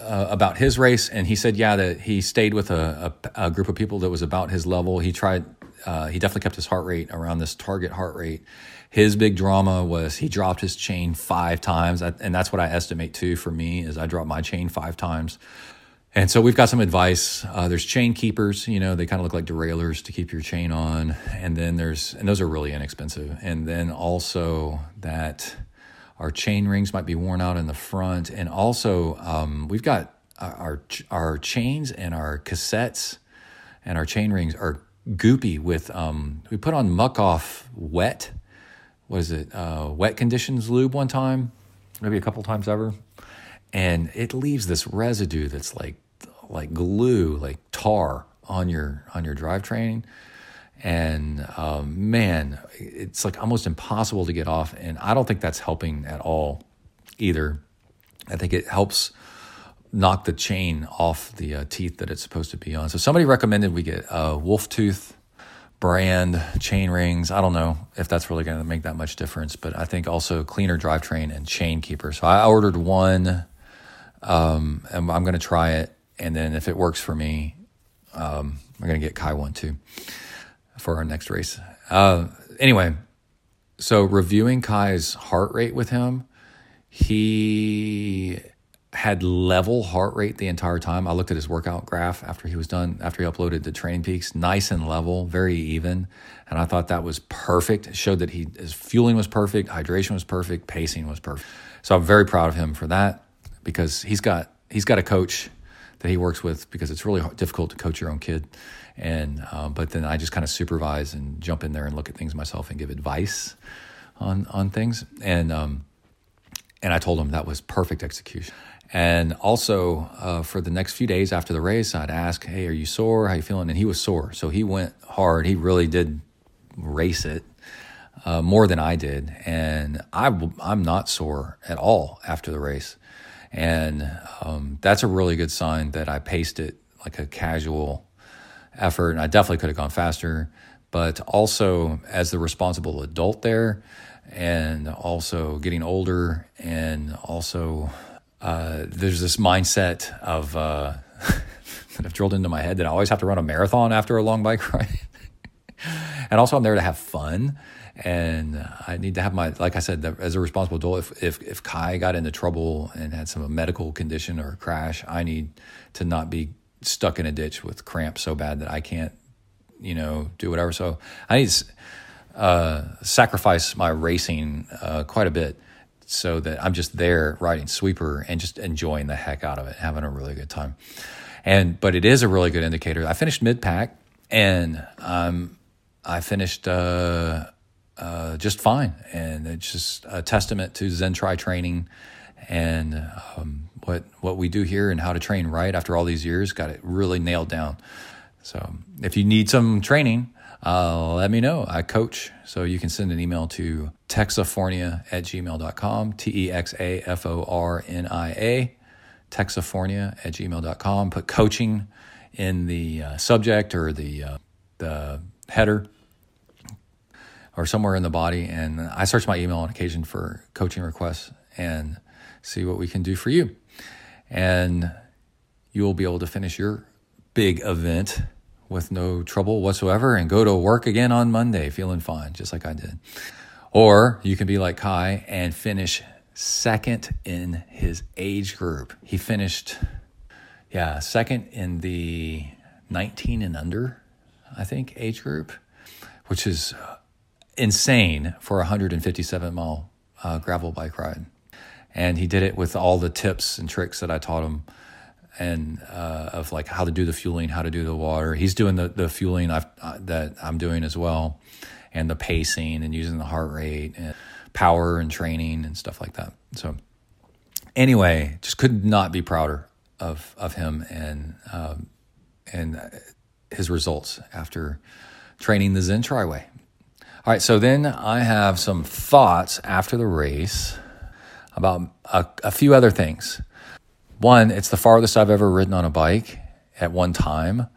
Speaker 2: uh, about his race, and he said, yeah, that he stayed with a, a, a group of people that was about his level. He tried, uh, he definitely kept his heart rate around this target heart rate his big drama was he dropped his chain five times, and that's what I estimate too for me is I dropped my chain five times. And so we've got some advice. Uh, there's chain keepers, you know, they kind of look like derailleurs to keep your chain on, and then there's and those are really inexpensive. And then also that our chain rings might be worn out in the front, and also um, we've got our our chains and our cassettes and our chain rings are goopy with um, we put on Muc-Off wet. What is it, uh, wet conditions lube one time, maybe a couple times ever, and it leaves this residue that's like like glue, like tar on your on your drivetrain, and um, man, it's like almost impossible to get off. And I don't think that's helping at all either. I think it helps knock the chain off the uh, teeth that it's supposed to be on. So somebody recommended we get a Wolf Tooth brand chain rings. I don't know if that's really going to make that much difference, but I think also cleaner drivetrain and chain keeper. So I ordered one, um, and I'm going to try it, and then if it works for me, um, we're going to get Kai one too for our next race. Uh, anyway, so reviewing Kai's heart rate with him, he had level heart rate the entire time. I looked at his workout graph after he was done, after he uploaded the TrainingPeaks, nice and level, very even. And I thought that was perfect. It showed that he his fueling was perfect, hydration was perfect, pacing was perfect. So I'm very proud of him for that because he's got he's got a coach that he works with because it's really difficult to coach your own kid. And um, but then I just kind of supervise and jump in there and look at things myself and give advice on on things. And um, and I told him that was perfect execution. And also uh, for the next few days after the race, I'd ask, "Hey, are you sore? How you feeling?" And he was sore, so he went hard. He really did race it uh, more than I did, and I, I'm not sore at all after the race, and um, that's a really good sign that I paced it like a casual effort, and I definitely could have gone faster. But also, as the responsible adult there, and also getting older, and also uh, there's this mindset of uh, (laughs) that I've drilled into my head that I always have to run a marathon after a long bike ride. (laughs) and also, I'm there to have fun. And I need to have my, like I said, as a responsible adult, if, if, if Kai got into trouble and had some medical condition or a crash, I need to not be stuck in a ditch with cramps so bad that I can't, you know, do whatever. So I need to uh, sacrifice my racing uh, quite a bit so that I'm just there riding sweeper and just enjoying the heck out of it, having a really good time. And but it is a really good indicator. I finished mid pack and um, I finished uh, uh, just fine, and it's just a testament to ZenTri training and um, what what we do here and how to train right after all these years. Got it really nailed down. So if you need some training, uh, let me know. I coach, so you can send an email to texafornia at gmail.com, T E X A F O R N I A, texafornia at gmail.com. Put coaching in the uh, subject or the, uh, the header or somewhere in the body. And I search my email on occasion for coaching requests and see what we can do for you. And you will be able to finish your big event with no trouble whatsoever and go to work again on Monday feeling fine, just like I did. Or you can be like Kai and finish second in his age group. He finished, yeah, second in the 19 and under, I think, age group, which is insane for a 157 mile uh, gravel bike ride. And he did it with all the tips and tricks that I taught him and uh, of like how to do the fueling, how to do the water. He's doing the, the fueling uh, that I'm doing as well, and the pacing and using the heart rate and power and training and stuff like that. So anyway, just could not be prouder of of him and um, and his results after training the ZenTri way. All right, so then I have some thoughts after the race about a, a few other things. One, it's the farthest I've ever ridden on a bike at one time,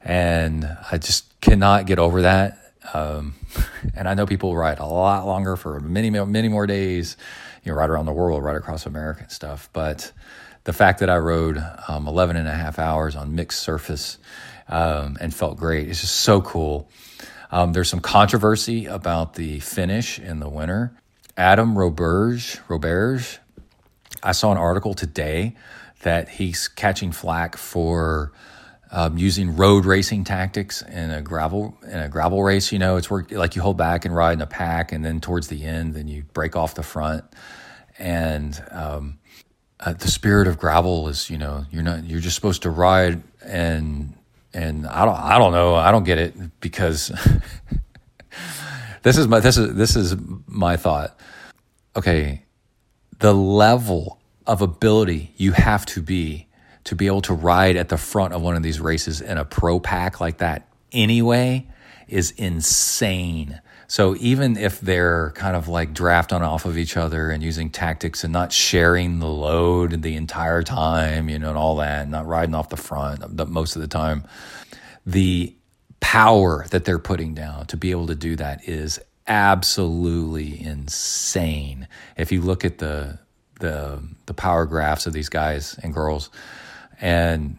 Speaker 2: and I just cannot get over that. Um, (laughs) and I know people ride a lot longer for many, many more days, you know, ride around the world, right across America and stuff. But the fact that I rode um, 11 and a half hours on mixed surface um, and felt great is just so cool. Um, there's some controversy about the finish in the winter. Adam Roberge, Roberge, I saw an article today that he's catching flack for um, using road racing tactics in a gravel in a gravel race. You know, it's where like you hold back and ride in a pack, and then towards the end, then you break off the front. And um, uh, the spirit of gravel is, you know, you're not you're just supposed to ride and and I don't I don't know I don't get it because (laughs) this is my this is this is my thought. Okay, the level of ability you have to be to be able to ride at the front of one of these races in a pro pack like that anyway is insane. So even if they're kind of like drafting off of each other and using tactics and not sharing the load the entire time, you know, and all that, not riding off the front most of the time, the power that they're putting down to be able to do that is absolutely insane. If you look at the the the power graphs of these guys and girls, and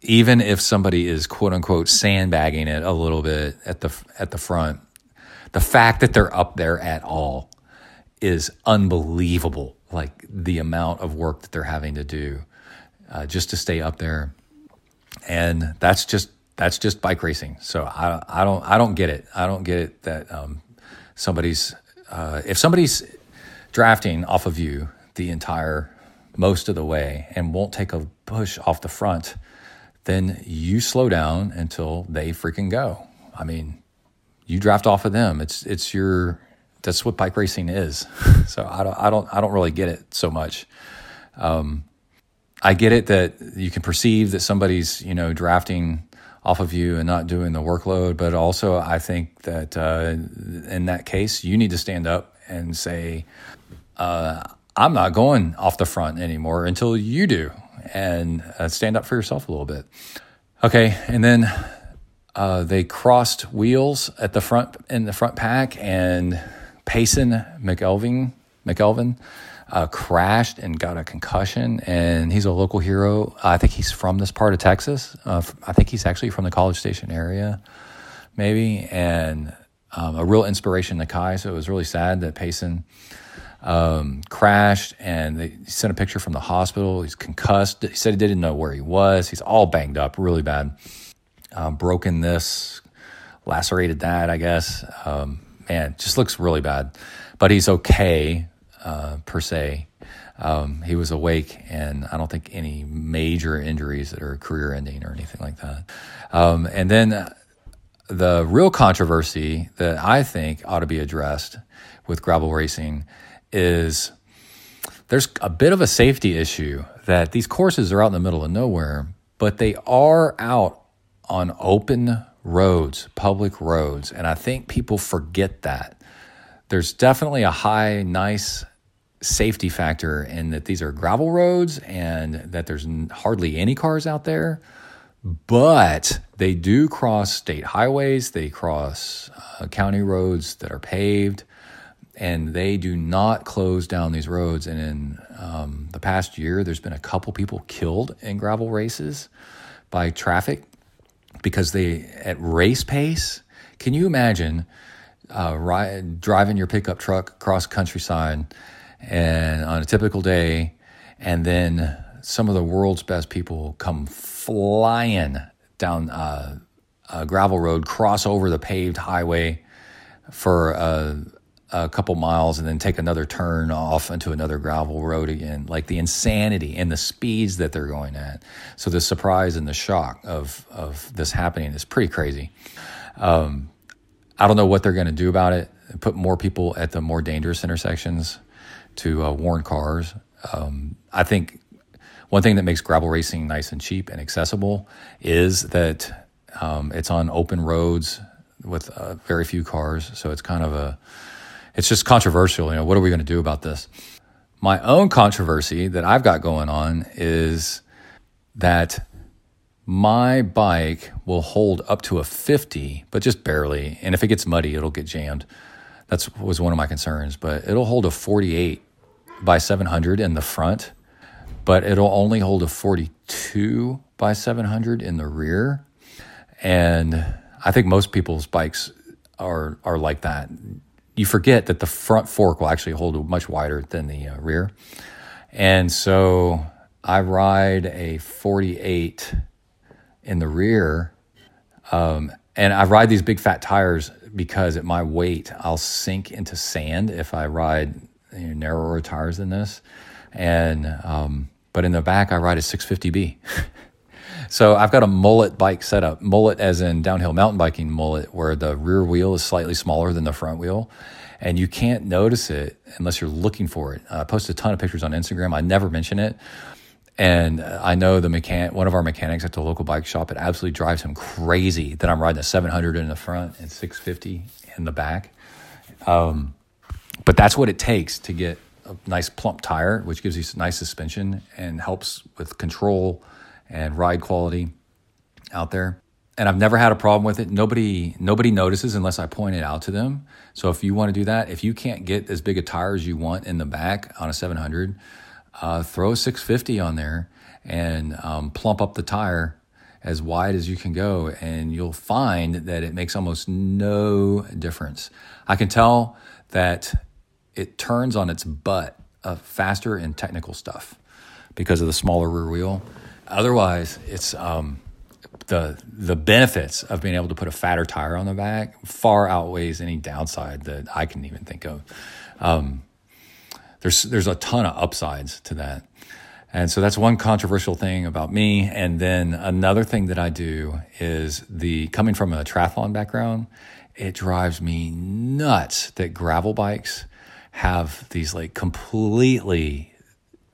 Speaker 2: even if somebody is quote unquote sandbagging it a little bit at the at the front, the fact that they're up there at all is unbelievable. Like the amount of work that they're having to do uh, just to stay up there, and that's just that's just bike racing. So I I don't I don't get it. I don't get it that um, somebody's uh, if somebody's drafting off of you the entire most of the way and won't take a push off the front, then you slow down until they freaking go. I mean, you draft off of them. It's it's your that's what bike racing is. (laughs) so I don't I don't I don't really get it so much. Um, I get it that you can perceive that somebody's you know drafting off of you and not doing the workload, but also I think that uh, in that case you need to stand up and say, uh, "I'm not going off the front anymore until you do," and uh, stand up for yourself a little bit. Okay, and then uh, they crossed wheels at the front in the front pack, and Payson McElveen McElveen uh, crashed and got a concussion. And he's a local hero. I think he's from this part of Texas. Uh, I think he's actually from the College Station area, maybe, and um, a real inspiration to Kai. So it was really sad that Payson um, crashed and they sent a picture from the hospital. He's concussed. He said he didn't know where he was. He's all banged up, really bad um, broken this, lacerated that, I guess. Um, man, just looks really bad. But he's okay, uh, per se. Um, he was awake, and I don't think any major injuries that are career ending or anything like that. Um, and then the real controversy that I think ought to be addressed with gravel racing is there's a bit of a safety issue that these courses are out in the middle of nowhere, but they are out on open roads, public roads. And I think people forget that. There's definitely a high, nice safety factor in that these are gravel roads and that there's hardly any cars out there. But they do cross state highways, they cross uh, county roads that are paved, and they do not close down these roads. And in um, the past year, there's been a couple people killed in gravel races by traffic because they at race pace. Can you imagine uh, ride, driving your pickup truck across countryside and on a typical day, and then some of the world's best people come flying down uh, a gravel road, cross over the paved highway for a, a, couple miles, and then take another turn off into another gravel road again. Like the insanity and the speeds that they're going at. So the surprise and the shock of of this happening is pretty crazy. Um, I don't know what they're going to do about it. Put more people at the more dangerous intersections to uh, warn cars. Um, I think one thing that makes gravel racing nice and cheap and accessible is that um, it's on open roads with uh, very few cars. So it's kind of a, it's just controversial. You know, what are we going to do about this? My own controversy that I've got going on is that my bike will hold up to a 50, but just barely. And if it gets muddy, it'll get jammed. That was one of my concerns, but it'll hold a 48 by 700 in the front, but it'll only hold a 42 by 700 in the rear. And I think most people's bikes are are like that. You forget that the front fork will actually hold much wider than the uh, rear. And so I ride a 48 in the rear um, and I ride these big fat tires because at my weight, I'll sink into sand if I ride you know, narrower tires than this. And um, but in the back, I ride a 650B. (laughs) so I've got a mullet bike setup. Mullet, as in downhill mountain biking mullet, where the rear wheel is slightly smaller than the front wheel. And you can't notice it unless you're looking for it. I post a ton of pictures on Instagram. I never mention it, and I know the mechanic, one of our mechanics at the local bike shop, it absolutely drives him crazy that I'm riding a 700 in the front and 650 in the back. Um, but that's what it takes to get a nice plump tire, which gives you nice suspension and helps with control and ride quality out there. And I've never had a problem with it. Nobody nobody notices unless I point it out to them. So if you want to do that, if you can't get as big a tire as you want in the back on a 700, uh, throw a 650 on there and um, plump up the tire as wide as you can go, and you'll find that it makes almost no difference. I can tell that it turns on its butt uh, faster in technical stuff because of the smaller rear wheel. Otherwise, it's um, the the benefits of being able to put a fatter tire on the back far outweighs any downside that I can even think of. Um, there's there's a ton of upsides to that. And so that's one controversial thing about me. And then another thing that I do is the coming from a triathlon background, it drives me nuts that gravel bikes have these like completely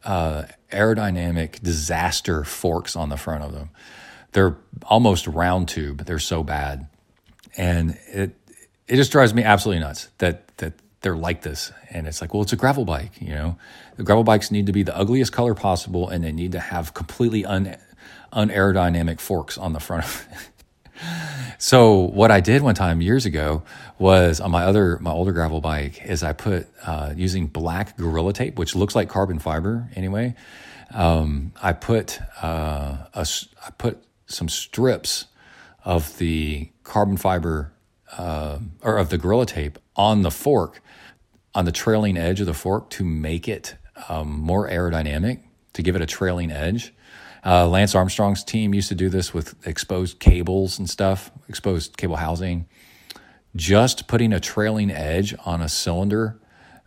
Speaker 2: uh, aerodynamic disaster forks on the front of them. They're almost round tube. They're so bad, and it it just drives me absolutely nuts that that they're like this. And it's like, well, it's a gravel bike, you know. The gravel bikes need to be the ugliest color possible and they need to have completely un unaerodynamic forks on the front of it. (laughs) so what I did one time years ago was on my other my older gravel bike is I put uh, using black gorilla tape, which looks like carbon fiber anyway. Um, I put uh, a, I put some strips of the carbon fiber uh, or of the gorilla tape on the fork on the trailing edge of the fork to make it um, more aerodynamic, to give it a trailing edge. Uh, Lance Armstrong's team used to do this with exposed cables and stuff, exposed cable housing. Just putting a trailing edge on a cylinder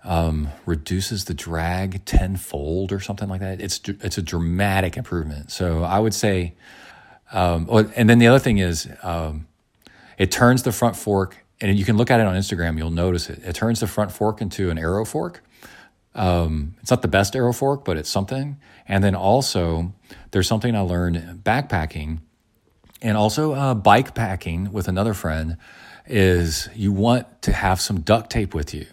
Speaker 2: um, reduces the drag tenfold or something like that. It's it's a dramatic improvement. So I would say, um, and then the other thing is, um, it turns the front fork and you can look at it on Instagram, you'll notice it. It turns the front fork into an aero fork. Um, it's not the best aero fork, but it's something. And then also, there's something I learned backpacking and also uh, bike packing with another friend is you want to have some duct tape with you.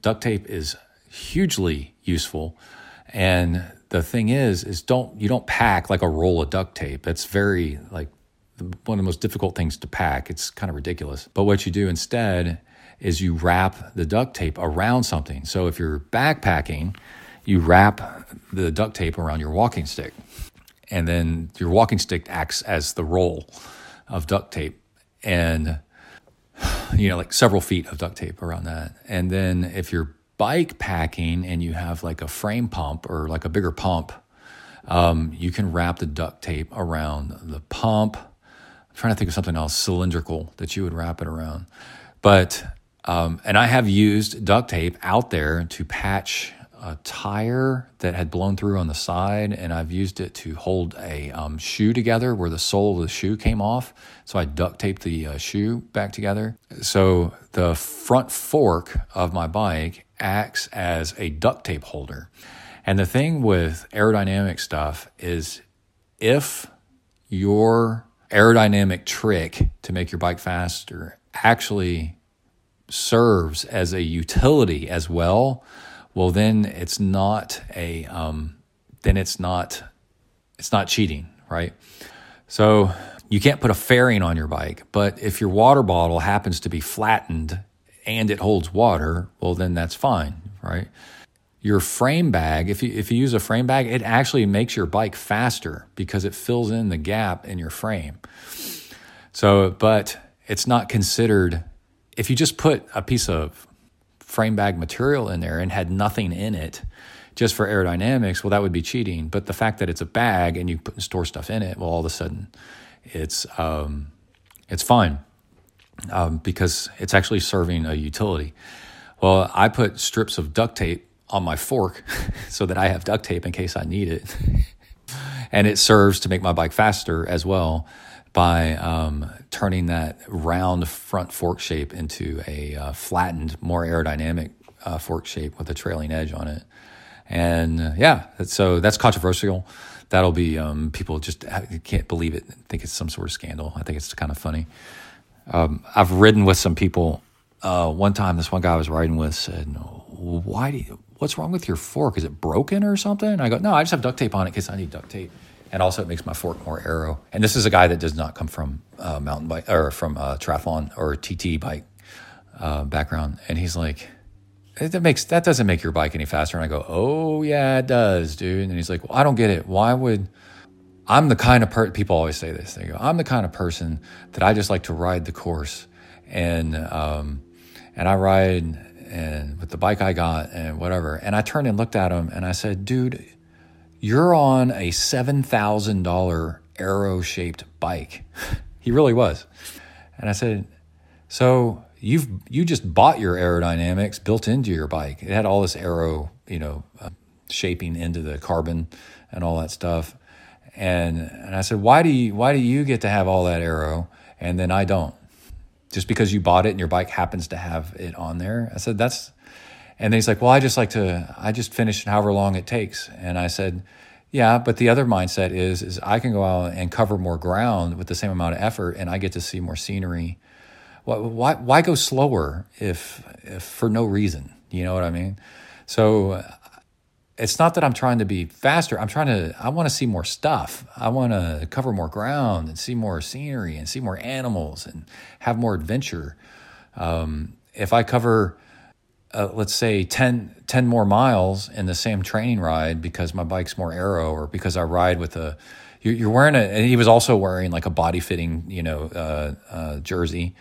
Speaker 2: Duct tape is hugely useful. And the thing is, is don't you don't pack like a roll of duct tape. That's very like one of the most difficult things to pack. It's kind of ridiculous. But what you do instead is you wrap the duct tape around something. So if you're backpacking, you wrap the duct tape around your walking stick. And then your walking stick acts as the roll of duct tape. And you know, like several feet of duct tape around that. And then if you're bike packing and you have like a frame pump or like a bigger pump, um, you can wrap the duct tape around the pump. I'm trying to think of something else cylindrical that you would wrap it around. But um, and I have used duct tape out there to patch a tire that had blown through on the side, and I've used it to hold a um, shoe together where the sole of the shoe came off. So I duct taped the uh, shoe back together. So the front fork of my bike acts as a duct tape holder. And the thing with aerodynamic stuff is if your aerodynamic trick to make your bike faster actually serves as a utility as well, well then it's not a um, then it's not it's not cheating, right? So you can't put a fairing on your bike, but if your water bottle happens to be flattened and it holds water, well then that's fine, right? Your frame bag, if you if you use a frame bag, it actually makes your bike faster because it fills in the gap in your frame. So, but it's not considered if you just put a piece of frame bag material in there and had nothing in it just for aerodynamics, well, that would be cheating. But the fact that it's a bag and you put, store stuff in it, well, all of a sudden it's, um, it's fine um, because it's actually serving a utility. Well, I put strips of duct tape on my fork (laughs) so that I have duct tape in case I need it. (laughs) and it serves to make my bike faster as well by um, turning that round front fork shape into a uh, flattened, more aerodynamic uh, fork shape with a trailing edge on it. And uh, yeah, so that's controversial. That'll be um, people just can't believe it, think it's some sort of scandal. I think it's kind of funny. Um, I've ridden with some people. Uh, one time, this one guy I was riding with said, "Why do you, what's wrong with your fork? Is it broken or something?" I go, "No, I just have duct tape on it because I need duct tape." And also it makes my fork more aero. And this is a guy that does not come from uh, mountain bike or from uh, triathlon or TT bike uh, background, and he's like, "That makes that doesn't make your bike any faster." And I go, "Oh yeah, it does, dude." And he's like, "Well, I don't get it. Why would?" I'm the kind of per people always say this. They go, "I'm the kind of person that I just like to ride the course, and um, and I ride and with the bike I got and whatever." And I turned and looked at him and I said, "Dude." You're on a $7,000 aero shaped bike. (laughs) he really was. And I said, So you've you just bought your aerodynamics built into your bike. It had all this aero, you know, uh, shaping into the carbon and all that stuff. And and I said, why do you why do you get to have all that aero and then I don't? Just because you bought it and your bike happens to have it on there. I said, that's and he's like, well, I just like to, I just finish however long it takes. And I said, yeah, but the other mindset is, is I can go out and cover more ground with the same amount of effort and I get to see more scenery. Why, why, why go slower if, if for no reason? You know what I mean? So it's not that I'm trying to be faster. I'm trying to, I want to see more stuff. I want to cover more ground and see more scenery and see more animals and have more adventure. Um, if I cover, uh, let's say 10, 10 more miles in the same training ride because my bike's more aero or because I ride with a, you're wearing a, and he was also wearing like a body fitting, you know, uh, uh, jersey,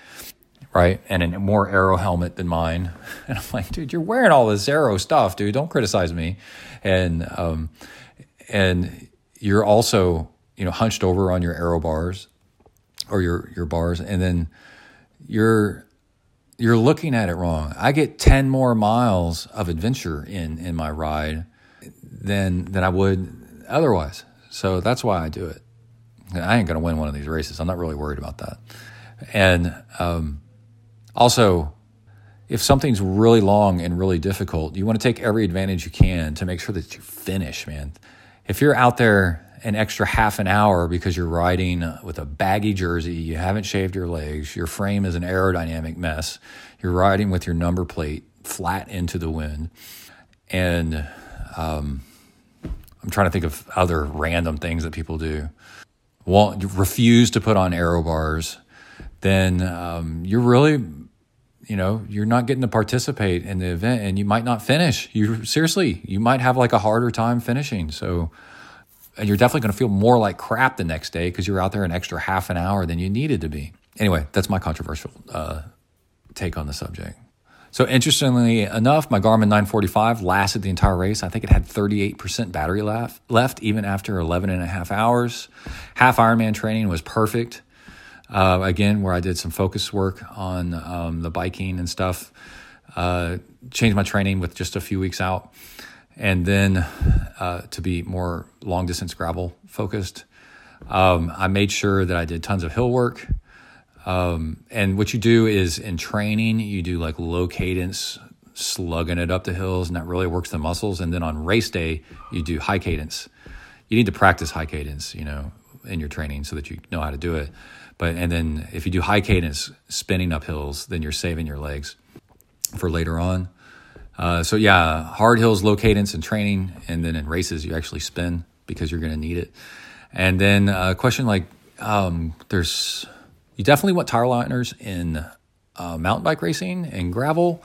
Speaker 2: right? And a more aero helmet than mine. (laughs) And I'm like, dude, you're wearing all this aero stuff, dude. Don't criticize me. And, um, and you're also, you know, hunched over on your aero bars or your, your bars. And then you're, you're looking at it wrong. I get 10 more miles of adventure in in my ride than than I would otherwise. So that's why I do it. I ain't going to win one of these races. I'm not really worried about that. And um, also, if something's really long and really difficult, you want to take every advantage you can to make sure that you finish, man. If you're out there an extra half an hour because you're riding with a baggy jersey, you haven't shaved your legs, your frame is an aerodynamic mess, you're riding with your number plate flat into the wind, and um, I'm trying to think of other random things that people do. Won't refuse to put on aero bars, then um, you're really you know you're not getting to participate in the event and you might not finish you seriously you might have like a harder time finishing so and you're definitely going to feel more like crap the next day because you're out there an extra half an hour than you needed to be. Anyway that's my controversial uh, take on the subject. So interestingly enough my Garmin 945 lasted the entire race. I think it had 38% battery left, left even after 11 and a half hours. Half ironman training was perfect uh, again, where I did some focus work on um, the biking and stuff. Uh, changed my training with just a few weeks out, and then uh, to be more long distance gravel focused. Um, I made sure that I did tons of hill work. Um, and what you do is in training, you do like low cadence, slugging it up the hills, and that really works the muscles. And then on race day, you do high cadence. You need to practice high cadence, you know, in your training so that you know how to do it. But and then if you do high cadence spinning up hills, then you're saving your legs for later on. Uh, so yeah, hard hills, low cadence in training, and then in races you actually spin because you're going to need it. And then a uh, question like, um, there's you definitely want tire liners in uh, mountain bike racing and gravel.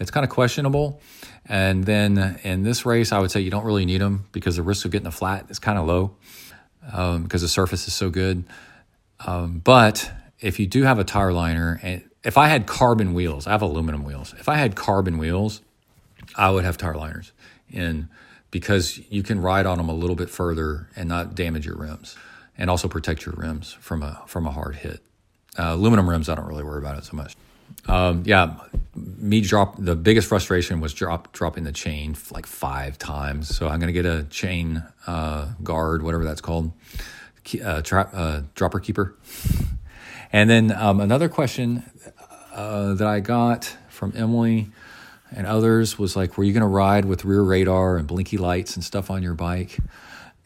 Speaker 2: It's kind of questionable. And then in this race, I would say you don't really need them because the risk of getting a flat is kind of low um, because the surface is so good. Um, but if you do have a tire liner, and if I had carbon wheels, I have aluminum wheels. If I had carbon wheels, I would have tire liners in because you can ride on them a little bit further and not damage your rims, and also protect your rims from a from a hard hit. Uh, aluminum rims, I don't really worry about it so much. Um, yeah, me drop the biggest frustration was drop dropping the chain like five times. So I'm gonna get a chain uh, guard, whatever that's called, uh, uh, dropper keeper. And then um, another question uh, that I got from Emily and others was like, were you going to ride with rear radar and blinky lights and stuff on your bike?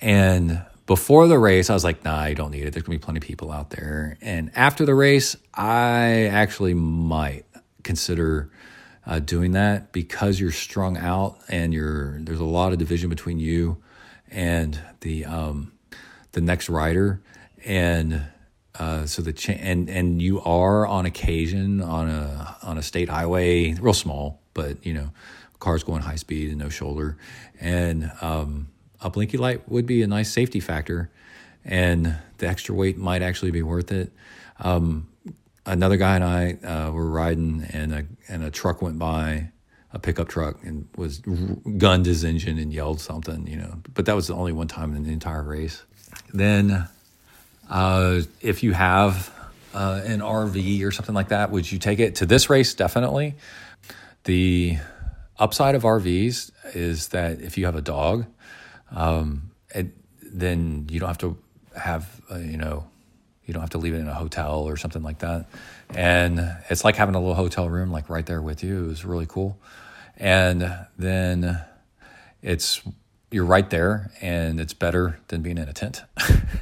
Speaker 2: And before the race, I was like, nah, I don't need it. There's going to be plenty of people out there. And after the race, I actually might consider uh, doing that because you're strung out and you're there's a lot of division between you and the um, the next rider, and uh, so the and and you are on occasion on a on a state highway, real small, but you know, cars going high speed and no shoulder, and um, a blinky light would be a nice safety factor, and the extra weight might actually be worth it. Um, another guy and I uh, were riding, and a and a truck went by, a pickup truck, and was gunned his engine and yelled something, you know. But that was the only one time in the entire race. Then, uh, if you have uh, an RV or something like that, would you take it to this race? Definitely. The upside of RVs is that if you have a dog, um, it, then you don't have to have uh, you know you don't have to leave it in a hotel or something like that. And it's like having a little hotel room like right there with you. It was really cool. And then it's you're right there and it's better than being in a tent.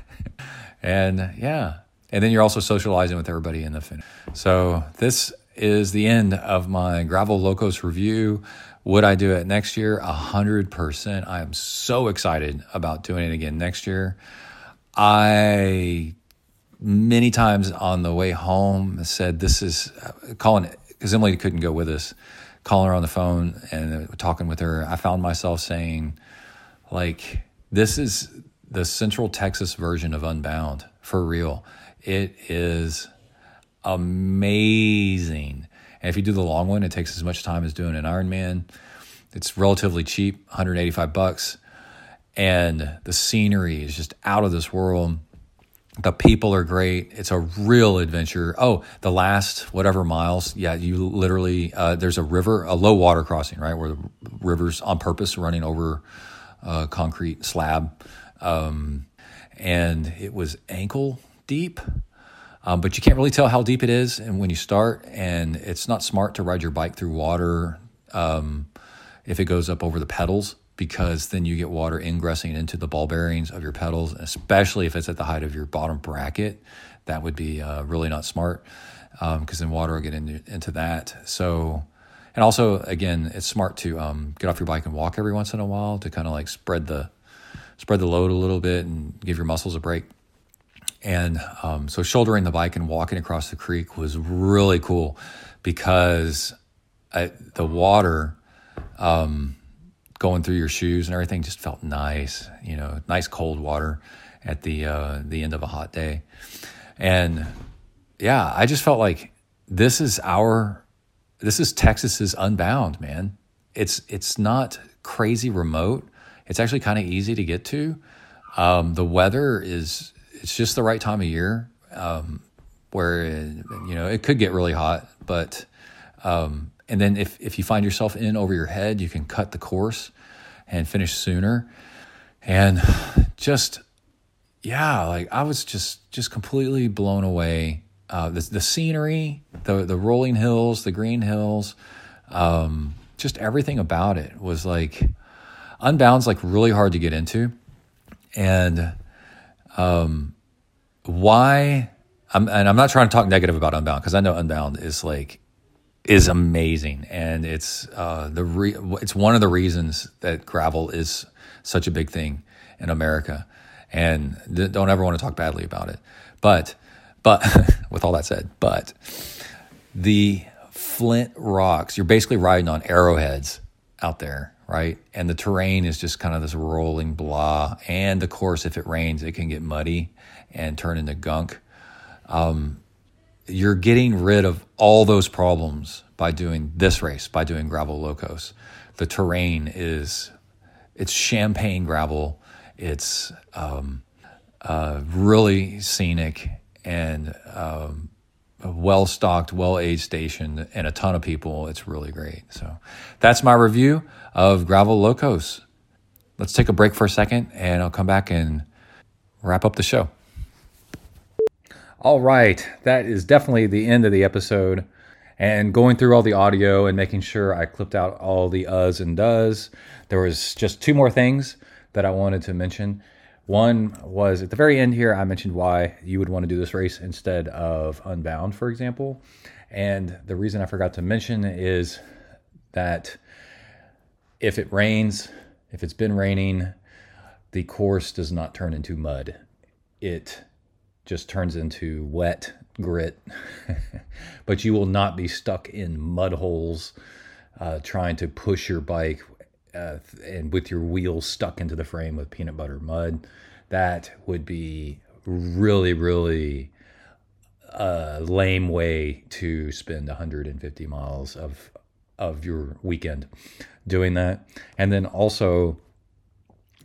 Speaker 2: (laughs) and yeah, and then you're also socializing with everybody in the finish. So this is the end of my Gravel Locos review. Would I do it next year? A hundred percent. I am so excited about doing it again next year. I many times on the way home said this is calling it because Emily couldn't go with us. Calling her on the phone and talking with her, I found myself saying, like, this is the Central Texas version of Unbound for real. It is amazing. And if you do the long one, it takes as much time as doing an Ironman. It's relatively cheap, 185 bucks. And the scenery is just out of this world. The people are great. It's a real adventure. Oh, the last whatever miles, yeah, you literally uh, there's a river, a low water crossing, right, where the river's on purpose running over a concrete slab, um, and it was ankle deep. Um, but you can't really tell how deep it is and when you start. And it's not smart to ride your bike through water um, if it goes up over the pedals because then you get water ingressing into the ball bearings of your pedals, especially if it's at the height of your bottom bracket. That would be uh, really not smart because um, then water will get into, into that. So, and also again, it's smart to um, get off your bike and walk every once in a while to kind of like spread the spread the load a little bit and give your muscles a break. And um, so, shouldering the bike and walking across the creek was really cool because I, the water um, going through your shoes and everything just felt nice. You know, nice cold water at the uh, the end of a hot day, and yeah, I just felt like this is our this is Texas's Unbound, man. It's it's not crazy remote. It's actually kind of easy to get to. Um, the weather is it's just the right time of year um, where you know it could get really hot, but um, and then if if you find yourself in over your head, you can cut the course and finish sooner. And just yeah, like I was just just completely blown away. Uh, the the scenery, the the rolling hills, the green hills, um, just everything about it was like Unbound's like really hard to get into, and um, why? I'm, and I'm not trying to talk negative about Unbound because I know Unbound is like is amazing, and it's uh, the re- it's one of the reasons that gravel is such a big thing in America, and th- don't ever want to talk badly about it. But but (laughs) with all that said, but the flint rocks, you're basically riding on arrowheads out there, right? And the terrain is just kind of this rolling blah. And of course, if it rains, it can get muddy and turn into gunk. Um, you're getting rid of all those problems by doing this race, by doing Gravel Locos. The terrain is it's champagne gravel. It's um, uh, really scenic and um, well stocked, well aged station, and a ton of people. It's really great. So that's my review of Gravel Locos. Let's take a break for a second, and I'll come back and wrap up the show. All right, that is definitely the end of the episode. And going through all the audio and making sure I clipped out all the uhs and does, there was just two more things that I wanted to mention. One was at the very end here, I mentioned why you would want to do this race instead of Unbound, for example. And the reason I forgot to mention is that if it rains, if it's been raining, the course does not turn into mud. It just turns into wet grit, (laughs) but you will not be stuck in mud holes uh, trying to push your bike uh, and with your wheels stuck into the frame with peanut butter mud. That would be really, really a lame way to spend 150 miles of of your weekend doing that. And then also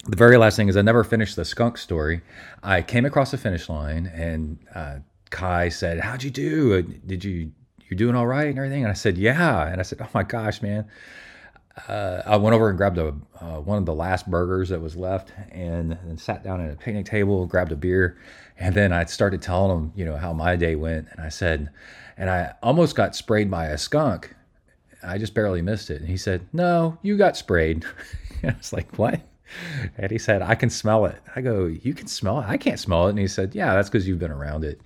Speaker 2: the very last thing is I never finished the skunk story. I came across the finish line and uh, Kai said, "How'd you do? Did you you're doing all right and everything?" And I said, "Yeah." And I said, "Oh my gosh, man." Uh, I went over and grabbed a uh, one of the last burgers that was left, and, and sat down at a picnic table, grabbed a beer, and then I started telling him, you know, how my day went. And I said, and I almost got sprayed by a skunk. I just barely missed it. And he said, "No, you got sprayed." (laughs) I was like, "What?" (laughs) And he said, I can smell it. I go, You can smell it? I can't smell it. And he said, Yeah, that's because you've been around it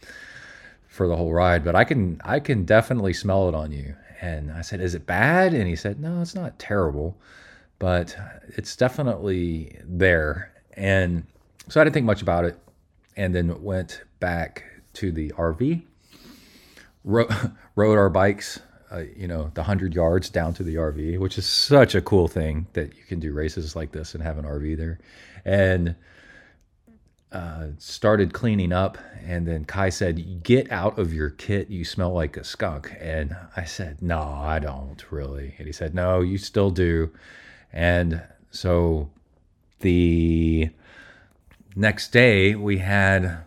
Speaker 2: for the whole ride, but I can I can definitely smell it on you. And I said, Is it bad? And he said, No, it's not terrible, but it's definitely there. And so I didn't think much about it and then went back to the RV, rode, (laughs) rode our bikes uh, you know, the 100 yards down to the RV, which is such a cool thing that you can do races like this and have an RV there. And uh, started cleaning up. And then Kai said, Get out of your kit. You smell like a skunk. And I said, No, I don't really. And he said, No, you still do. And so the next day we had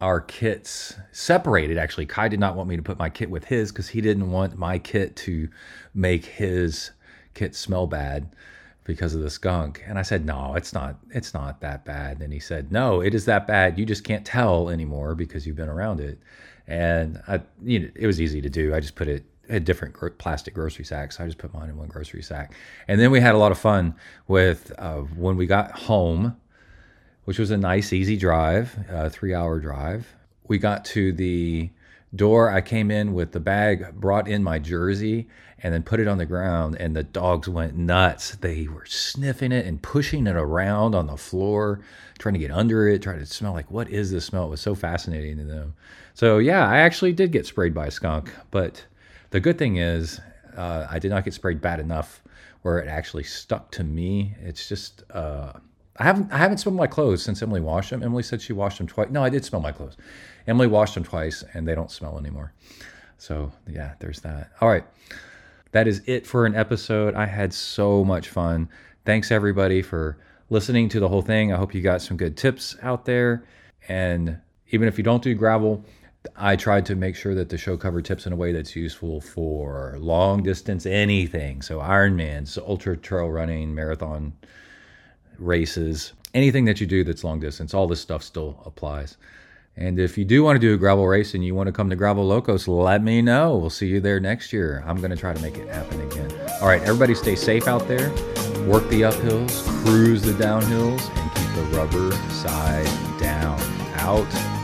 Speaker 2: our kits separated actually kai did not want me to put my kit with his because he didn't want my kit to make his kit smell bad because of the skunk. And I said, no, it's not, it's not that bad. And he said, no, it is that bad. You just can't tell anymore because you've been around it. And I, you know, it was easy to do. I just put it had different plastic grocery sacks. So I just put mine in one grocery sack. And then we had a lot of fun with uh, when we got home, which was a nice, easy drive, a three hour drive. We got to the door. I came in with the bag, brought in my jersey, and then put it on the ground. And the dogs went nuts. They were sniffing it and pushing it around on the floor, trying to get under it, trying to smell like, what is this smell? It was so fascinating to them. So, yeah, I actually did get sprayed by a skunk. But the good thing is, uh, I did not get sprayed bad enough where it actually stuck to me. It's just, uh, I haven't I haven't smelled my clothes since Emily washed them. Emily said she washed them twice. No, I did smell my clothes. Emily washed them twice, and they don't smell anymore. So yeah, there's that. All right, that is it for an episode. I had so much fun. Thanks everybody for listening to the whole thing. I hope you got some good tips out there. And even if you don't do gravel, I tried to make sure that the show covered tips in a way that's useful for long distance anything. So Ironmans, ultra trail running, marathon races, anything that you do that's long distance, all this stuff still applies. And if you do want to do a gravel race and you want to come to Gravel Locos, let me know. We'll see you there next year. I'm going to try to make it happen again. All right, everybody stay safe out there. Work the uphills, cruise the downhills, and keep the rubber side down. Out.